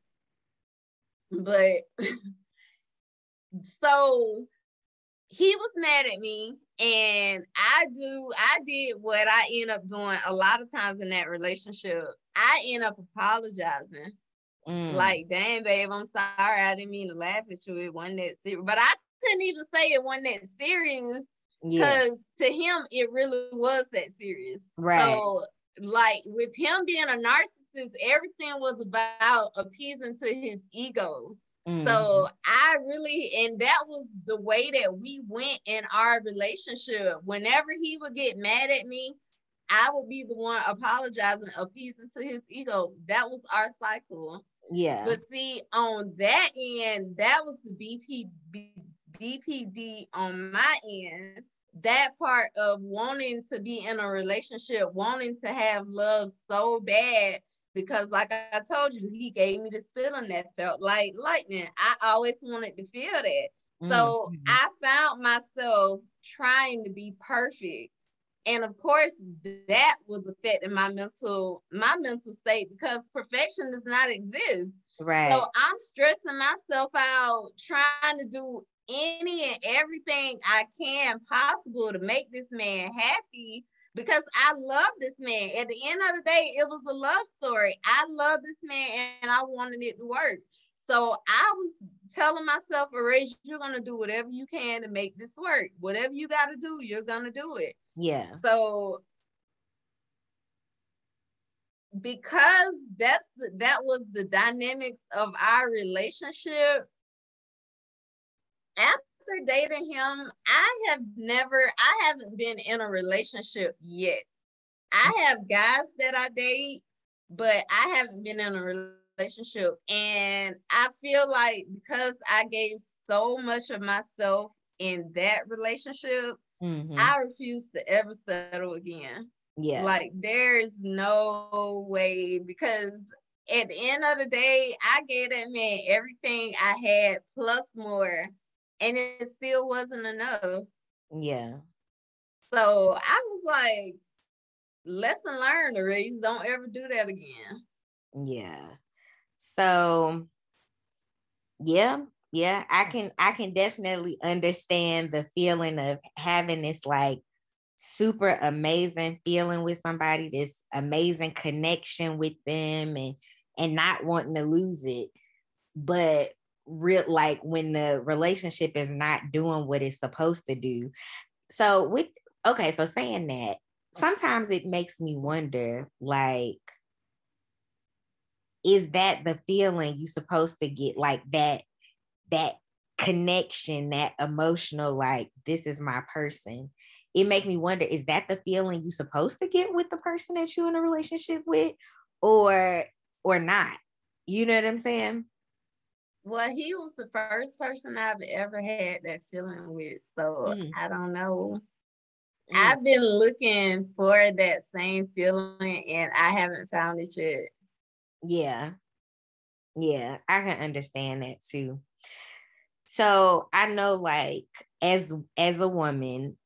But so he was mad at me and I do I did what I end up doing a lot of times in that relationship. I end up apologizing. Mm. Like, damn, babe, I'm sorry. I didn't mean to laugh at you. It wasn't that serious. But I couldn't even say it wasn't that serious because yeah. to him, it really was that serious. Right. So, like, with him being a narcissist, everything was about appeasing to his ego. Mm-hmm. So I really, and that was the way that we went in our relationship. Whenever he would get mad at me, I would be the one apologizing, appeasing to his ego. That was our cycle. Yeah. But see, on that end, that was the BP, BPD on my end. That part of wanting to be in a relationship, wanting to have love so bad because like I told you, he gave me this feeling that felt like lightning. I always wanted to feel that. Mm-hmm. So I found myself trying to be perfect. And of course, that was affecting my mental, my mental state because perfection does not exist. Right. So I'm stressing myself out trying to do any and everything I can possible to make this man happy because I love this man. At the end of the day, it was a love story. I love this man and I wanted it to work. So I was telling myself, Erase, you're gonna do whatever you can to make this work. Whatever you gotta do, you're gonna do it. Yeah. So because that's the, that was the dynamics of our relationship after dating him i have never i haven't been in a relationship yet i have guys that i date but i haven't been in a relationship and i feel like because i gave so much of myself in that relationship mm-hmm. i refuse to ever settle again yeah. Like there's no way because at the end of the day, I gave that man everything I had plus more, and it still wasn't enough. Yeah. So I was like, lesson learned, Reese. Don't ever do that again. Yeah. So yeah, yeah, I can I can definitely understand the feeling of having this like super amazing feeling with somebody, this amazing connection with them and and not wanting to lose it. But real like when the relationship is not doing what it's supposed to do. So with okay, so saying that, sometimes it makes me wonder like is that the feeling you supposed to get like that that connection that emotional like this is my person. It make me wonder is that the feeling you supposed to get with the person that you're in a relationship with or or not? You know what i'm saying? Well he was the first person i've ever had that feeling with so mm. i don't know. Mm. i've been looking for that same feeling and i haven't found it yet. Yeah. Yeah i can understand that too so i know like as as a woman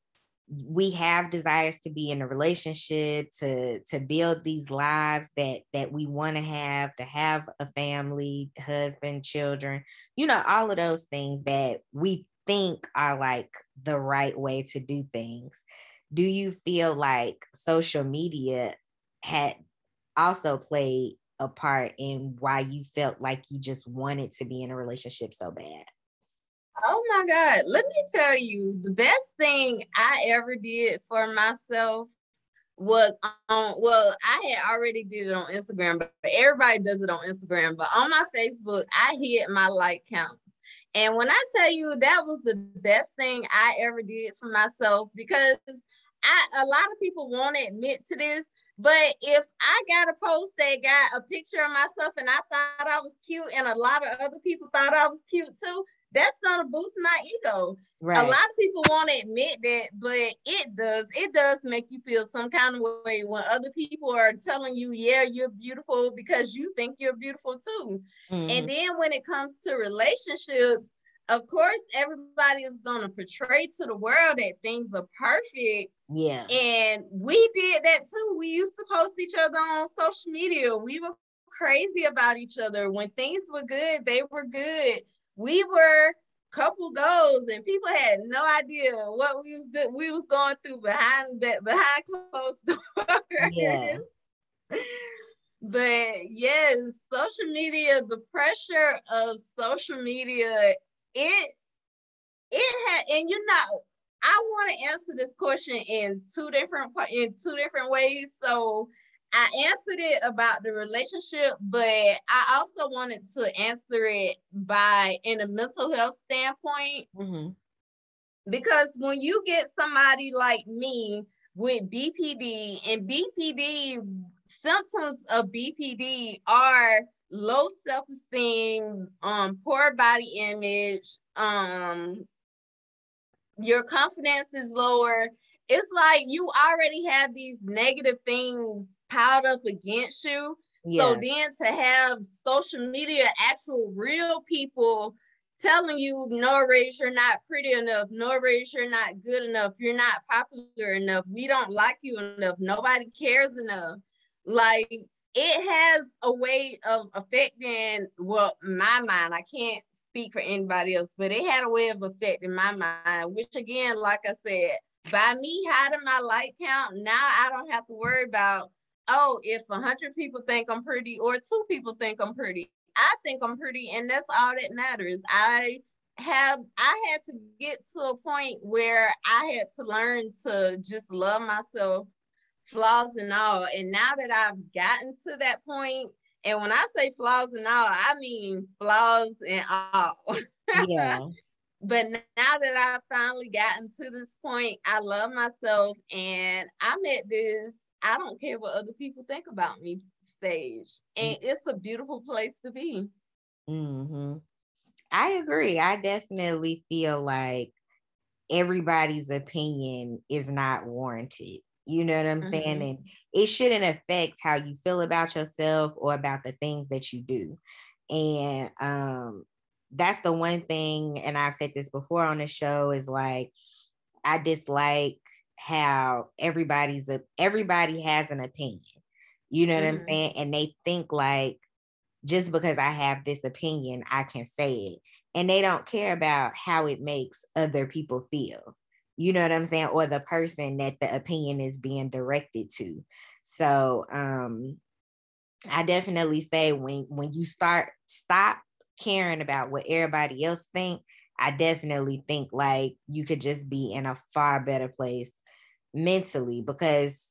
we have desires to be in a relationship to to build these lives that that we want to have to have a family husband children you know all of those things that we think are like the right way to do things. Do you feel like social media had also played a part in why you felt like you just wanted to be in a relationship so bad Oh my God. Let me tell you, the best thing I ever did for myself was on well, I had already did it on Instagram, but everybody does it on Instagram. But on my Facebook, I hit my like count. And when I tell you that was the best thing I ever did for myself, because I a lot of people won't admit to this, but if I got a post that got a picture of myself and I thought I was cute, and a lot of other people thought I was cute too, that's gonna boost my ego. Right. A lot of people won't admit that, but it does. It does make you feel some kind of way when other people are telling you, yeah, you're beautiful because you think you're beautiful too. Mm-hmm. And then when it comes to relationships, of course, everybody is gonna portray to the world that things are perfect. Yeah. And we did that too. We used to post each other on social media. We were crazy about each other. When things were good, they were good we were couple goals and people had no idea what we was we was going through behind that behind closed doors. Yeah. but yes, social media, the pressure of social media, it it had and you know, I want to answer this question in two different in two different ways. So I answered it about the relationship, but I also wanted to answer it by in a mental health standpoint. Mm-hmm. Because when you get somebody like me with BPD and BPD, symptoms of BPD are low self-esteem, um, poor body image, um, your confidence is lower. It's like you already have these negative things piled up against you. Yeah. So then to have social media, actual real people telling you, Norris, you're not pretty enough. Norris, you're not good enough. You're not popular enough. We don't like you enough. Nobody cares enough. Like it has a way of affecting well my mind. I can't speak for anybody else, but it had a way of affecting my mind, which again, like I said, by me hiding my like count, now I don't have to worry about, oh, if a hundred people think I'm pretty or two people think I'm pretty. I think I'm pretty, and that's all that matters. I have I had to get to a point where I had to learn to just love myself, flaws and all. And now that I've gotten to that point, and when I say flaws and all, I mean flaws and all. Yeah. but now that I've finally gotten to this point, I love myself and I'm at this, I don't care what other people think about me stage. And mm-hmm. it's a beautiful place to be. Mm-hmm. I agree. I definitely feel like everybody's opinion is not warranted. You know what I'm mm-hmm. saying? And it shouldn't affect how you feel about yourself or about the things that you do. And um, that's the one thing, and I've said this before on the show, is like I dislike how everybody's a, everybody has an opinion. You know what mm-hmm. I'm saying? And they think like just because I have this opinion, I can say it. And they don't care about how it makes other people feel. You know what I'm saying? Or the person that the opinion is being directed to. So um I definitely say when when you start stop caring about what everybody else think, I definitely think like you could just be in a far better place mentally because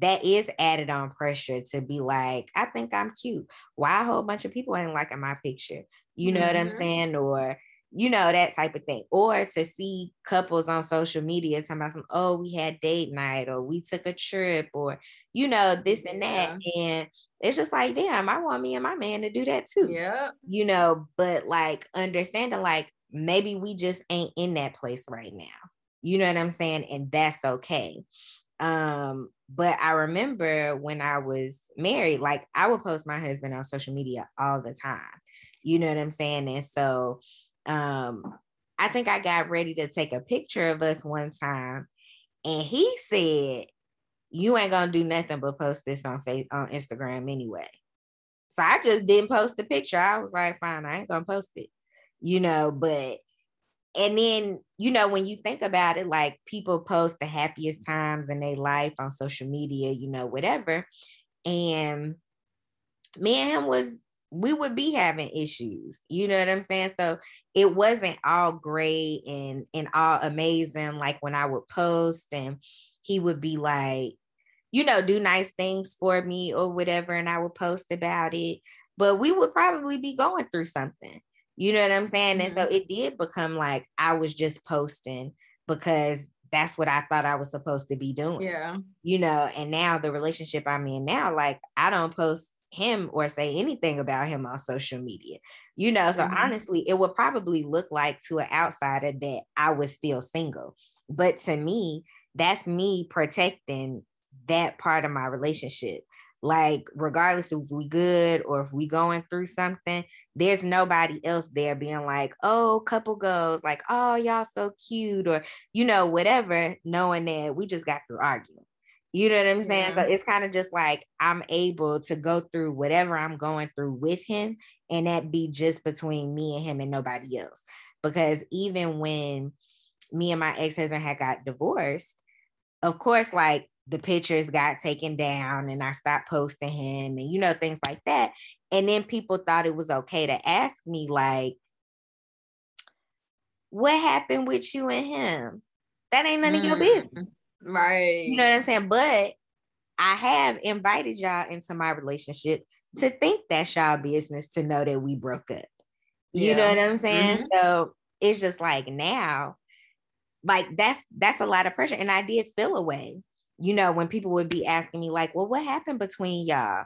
that is added on pressure to be like, I think I'm cute. Why a whole bunch of people ain't liking my picture? You know mm-hmm. what I'm mm-hmm. saying? Or you know, that type of thing. Or to see couples on social media talking about some, oh, we had date night or we took a trip or, you know, this and that. Yeah. And it's just like, damn, I want me and my man to do that too. Yeah. You know, but like understanding like maybe we just ain't in that place right now. You know what I'm saying? And that's okay. Um, but I remember when I was married, like I would post my husband on social media all the time. You know what I'm saying? And so um, I think I got ready to take a picture of us one time, and he said, "You ain't gonna do nothing but post this on face on Instagram anyway." So I just didn't post the picture. I was like, "Fine, I ain't gonna post it," you know. But and then you know when you think about it, like people post the happiest times in their life on social media, you know, whatever, and me and him was we would be having issues. You know what I'm saying? So it wasn't all great and and all amazing like when I would post and he would be like, you know, do nice things for me or whatever and I would post about it, but we would probably be going through something. You know what I'm saying? Mm-hmm. And so mm-hmm. it did become like I was just posting because that's what I thought I was supposed to be doing. Yeah. You know, and now the relationship I'm in now, like I don't post him or say anything about him on social media. You know, so mm-hmm. honestly, it would probably look like to an outsider that I was still single. But to me, that's me protecting that part of my relationship. Like, regardless if we good or if we going through something, there's nobody else there being like, oh, couple goes, like, oh, y'all so cute, or you know, whatever, knowing that we just got through arguing. You know what I'm saying? Yeah. So it's kind of just like I'm able to go through whatever I'm going through with him, and that be just between me and him and nobody else. Because even when me and my ex husband had got divorced, of course, like the pictures got taken down and I stopped posting him and you know, things like that. And then people thought it was okay to ask me, like, what happened with you and him? That ain't none mm. of your mm. business. Right. You know what I'm saying? But I have invited y'all into my relationship to think that's y'all business to know that we broke up. You yeah. know what I'm saying? Mm-hmm. So it's just like now, like that's that's a lot of pressure. And I did feel away, you know, when people would be asking me, like, well, what happened between y'all?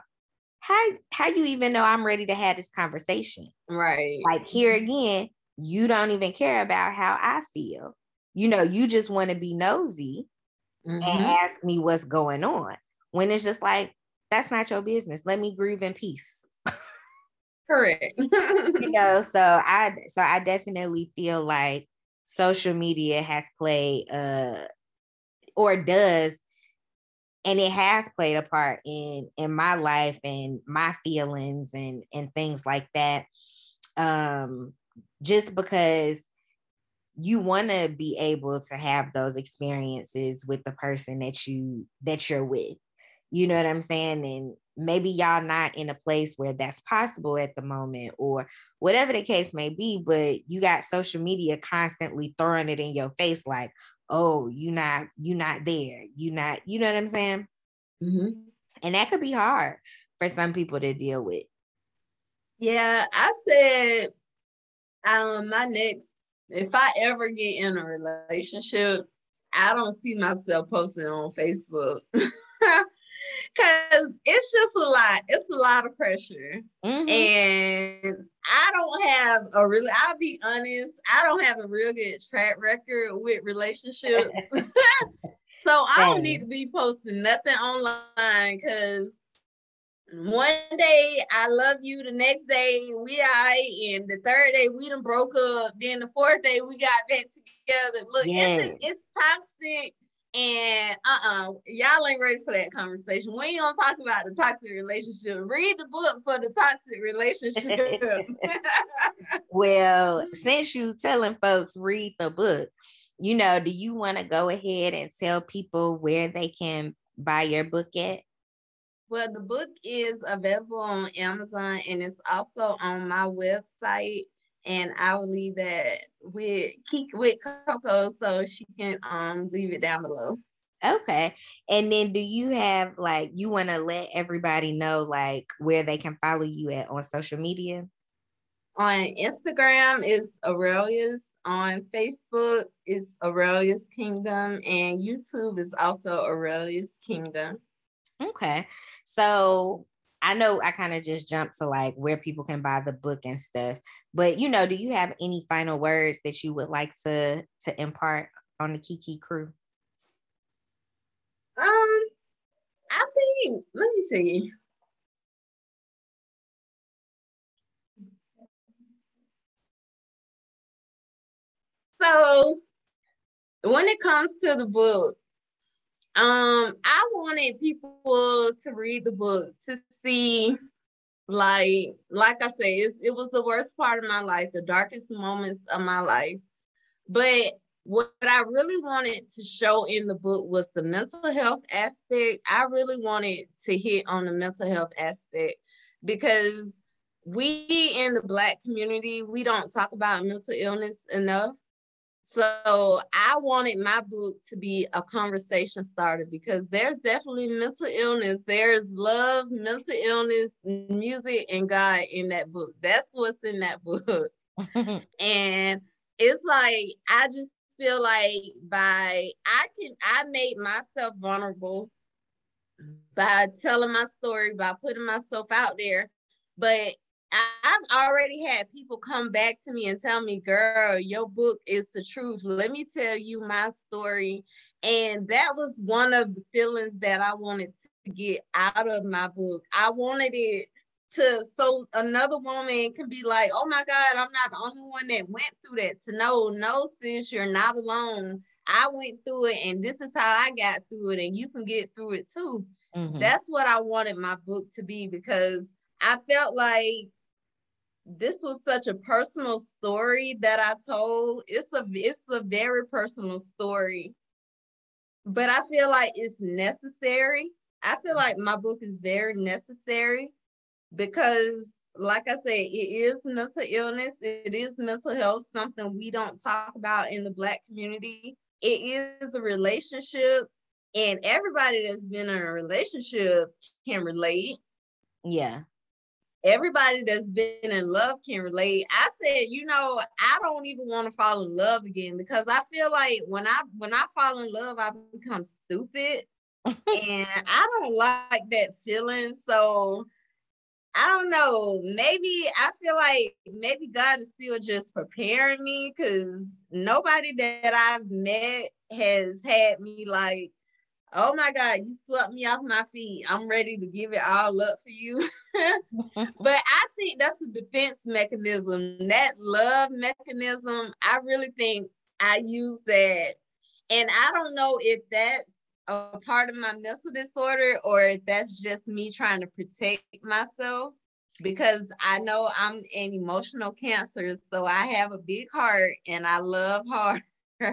How how you even know I'm ready to have this conversation? Right. Like here again, you don't even care about how I feel. You know, you just want to be nosy mm-hmm. and ask me what's going on. When it's just like, that's not your business. Let me grieve in peace. Correct. you know, so I so I definitely feel like social media has played uh or does and it has played a part in in my life and my feelings and and things like that um just because you want to be able to have those experiences with the person that you that you're with you know what i'm saying? And maybe y'all not in a place where that's possible at the moment or whatever the case may be but you got social media constantly throwing it in your face like oh you not you not there you not you know what i'm saying? Mm-hmm. and that could be hard for some people to deal with. Yeah i said um my next if i ever get in a relationship i don't see myself posting on facebook Cause it's just a lot. It's a lot of pressure. Mm-hmm. And I don't have a really, I'll be honest, I don't have a real good track record with relationships. so I don't need to be posting nothing online because one day I love you, the next day we I, and the third day we done broke up. Then the fourth day we got back together. Look, yes. it's, it's toxic and uh-uh, y'all ain't ready for that conversation. We ain't gonna talk about the toxic relationship. Read the book for the toxic relationship. well, since you telling folks read the book, you know, do you want to go ahead and tell people where they can buy your book at? Well, the book is available on Amazon and it's also on my website and I will leave that with Keek with Coco so she can um leave it down below. Okay. And then do you have like you want to let everybody know like where they can follow you at on social media? On Instagram is Aurelia's. On Facebook is Aurelia's Kingdom and YouTube is also Aurelia's Kingdom. Okay. So I know I kind of just jumped to like where people can buy the book and stuff, but you know, do you have any final words that you would like to to impart on the Kiki crew? Um, I think let me see. So when it comes to the book, um, I wanted people to read the book to see like like I say, it was the worst part of my life, the darkest moments of my life. But what I really wanted to show in the book was the mental health aspect. I really wanted to hit on the mental health aspect because we in the black community, we don't talk about mental illness enough. So I wanted my book to be a conversation starter because there's definitely mental illness. There's love, mental illness, music, and God in that book. That's what's in that book. and it's like I just feel like by I can I made myself vulnerable by telling my story, by putting myself out there. But I've already had people come back to me and tell me, girl, your book is the truth. Let me tell you my story. And that was one of the feelings that I wanted to get out of my book. I wanted it to so another woman can be like, oh my God, I'm not the only one that went through that. To know, no, sis, you're not alone. I went through it and this is how I got through it, and you can get through it too. Mm-hmm. That's what I wanted my book to be because I felt like this was such a personal story that I told. It's a it's a very personal story. But I feel like it's necessary. I feel like my book is very necessary because like I said, it is mental illness, it is mental health, something we don't talk about in the black community. It is a relationship, and everybody that's been in a relationship can relate. Yeah everybody that's been in love can relate. I said, you know, I don't even want to fall in love again because I feel like when I when I fall in love, I become stupid. and I don't like that feeling. So I don't know. Maybe I feel like maybe God is still just preparing me because nobody that I've met has had me like oh my God, you swept me off my feet. I'm ready to give it all up for you. but I think that's a defense mechanism. That love mechanism, I really think I use that. And I don't know if that's a part of my mental disorder or if that's just me trying to protect myself because I know I'm an emotional cancer. So I have a big heart and I love hard. so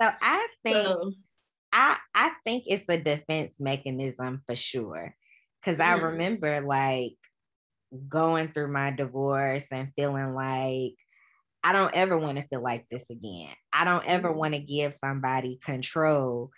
I think so, I I think it's a defense mechanism for sure. Cause I mm. remember like going through my divorce and feeling like I don't ever want to feel like this again. I don't ever mm. want to give somebody control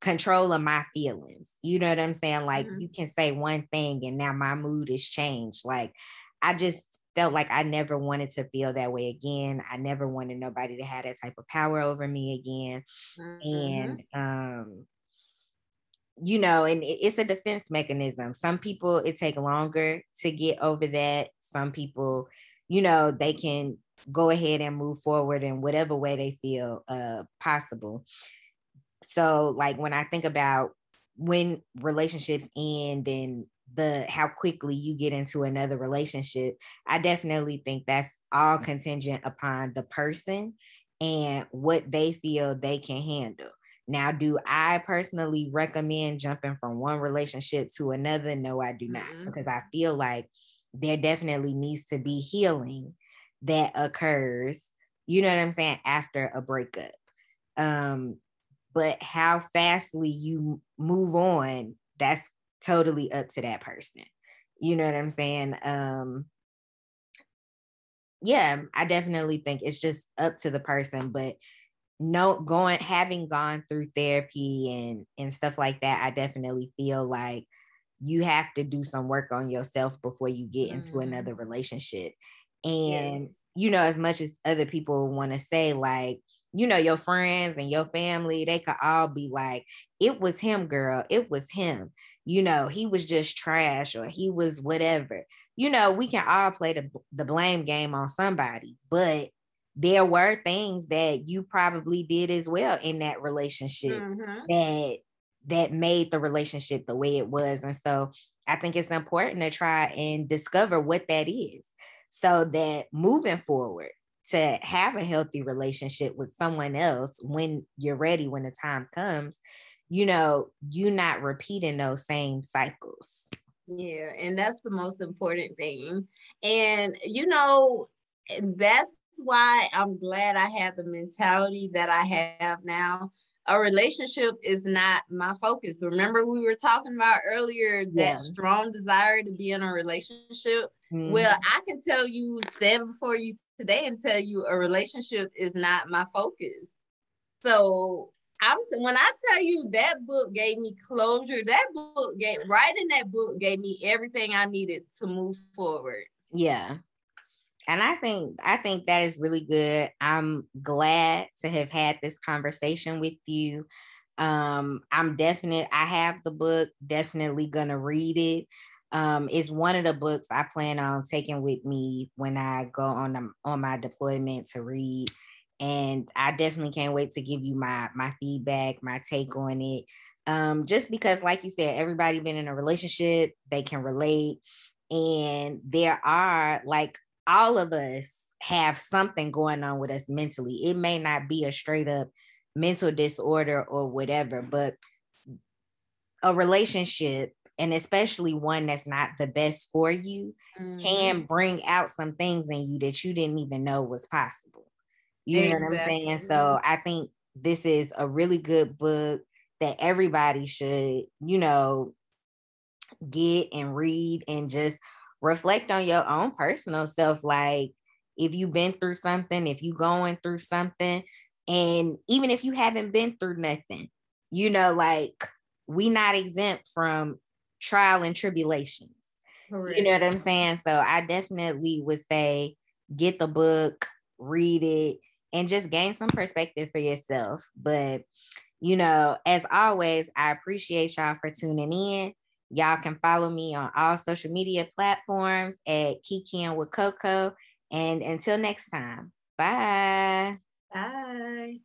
control of my feelings. You know what I'm saying? Like mm-hmm. you can say one thing and now my mood is changed. Like I just felt like I never wanted to feel that way again. I never wanted nobody to have that type of power over me again. Mm-hmm. And um you know, and it's a defense mechanism. Some people it take longer to get over that. Some people, you know, they can go ahead and move forward in whatever way they feel uh possible. So like when I think about when relationships end and the how quickly you get into another relationship, I definitely think that's all contingent upon the person and what they feel they can handle. Now, do I personally recommend jumping from one relationship to another? No, I do not, mm-hmm. because I feel like there definitely needs to be healing that occurs, you know what I'm saying, after a breakup. Um, but how fastly you move on, that's totally up to that person. You know what I'm saying? Um, yeah, I definitely think it's just up to the person, but no going having gone through therapy and and stuff like that, I definitely feel like you have to do some work on yourself before you get into mm-hmm. another relationship. And yeah. you know, as much as other people want to say like you know, your friends and your family, they could all be like, it was him, girl. It was him. You know, he was just trash or he was whatever. You know, we can all play the, the blame game on somebody, but there were things that you probably did as well in that relationship mm-hmm. that that made the relationship the way it was. And so I think it's important to try and discover what that is so that moving forward, to have a healthy relationship with someone else when you're ready, when the time comes, you know, you not repeating those same cycles. Yeah, and that's the most important thing. And you know, that's why I'm glad I have the mentality that I have now a relationship is not my focus. Remember, we were talking about earlier that yeah. strong desire to be in a relationship. Mm-hmm. Well, I can tell you, stand before you today and tell you a relationship is not my focus. So I'm when I tell you that book gave me closure, that book gave writing that book gave me everything I needed to move forward. Yeah and I think I think that is really good. I'm glad to have had this conversation with you. Um, I'm definite. I have the book. Definitely gonna read it. Um, it's one of the books I plan on taking with me when I go on the, on my deployment to read. And I definitely can't wait to give you my my feedback, my take on it. Um, just because, like you said, everybody been in a relationship, they can relate, and there are like all of us have something going on with us mentally. It may not be a straight up mental disorder or whatever, but a relationship and especially one that's not the best for you mm-hmm. can bring out some things in you that you didn't even know was possible. You exactly. know what I'm saying? So I think this is a really good book that everybody should, you know, get and read and just reflect on your own personal self. Like if you've been through something, if you going through something, and even if you haven't been through nothing, you know, like we not exempt from trial and tribulations. Correct. You know what I'm saying? So I definitely would say get the book, read it, and just gain some perspective for yourself. But you know, as always, I appreciate y'all for tuning in. Y'all can follow me on all social media platforms at Kikiing with Coco. And until next time, bye. Bye.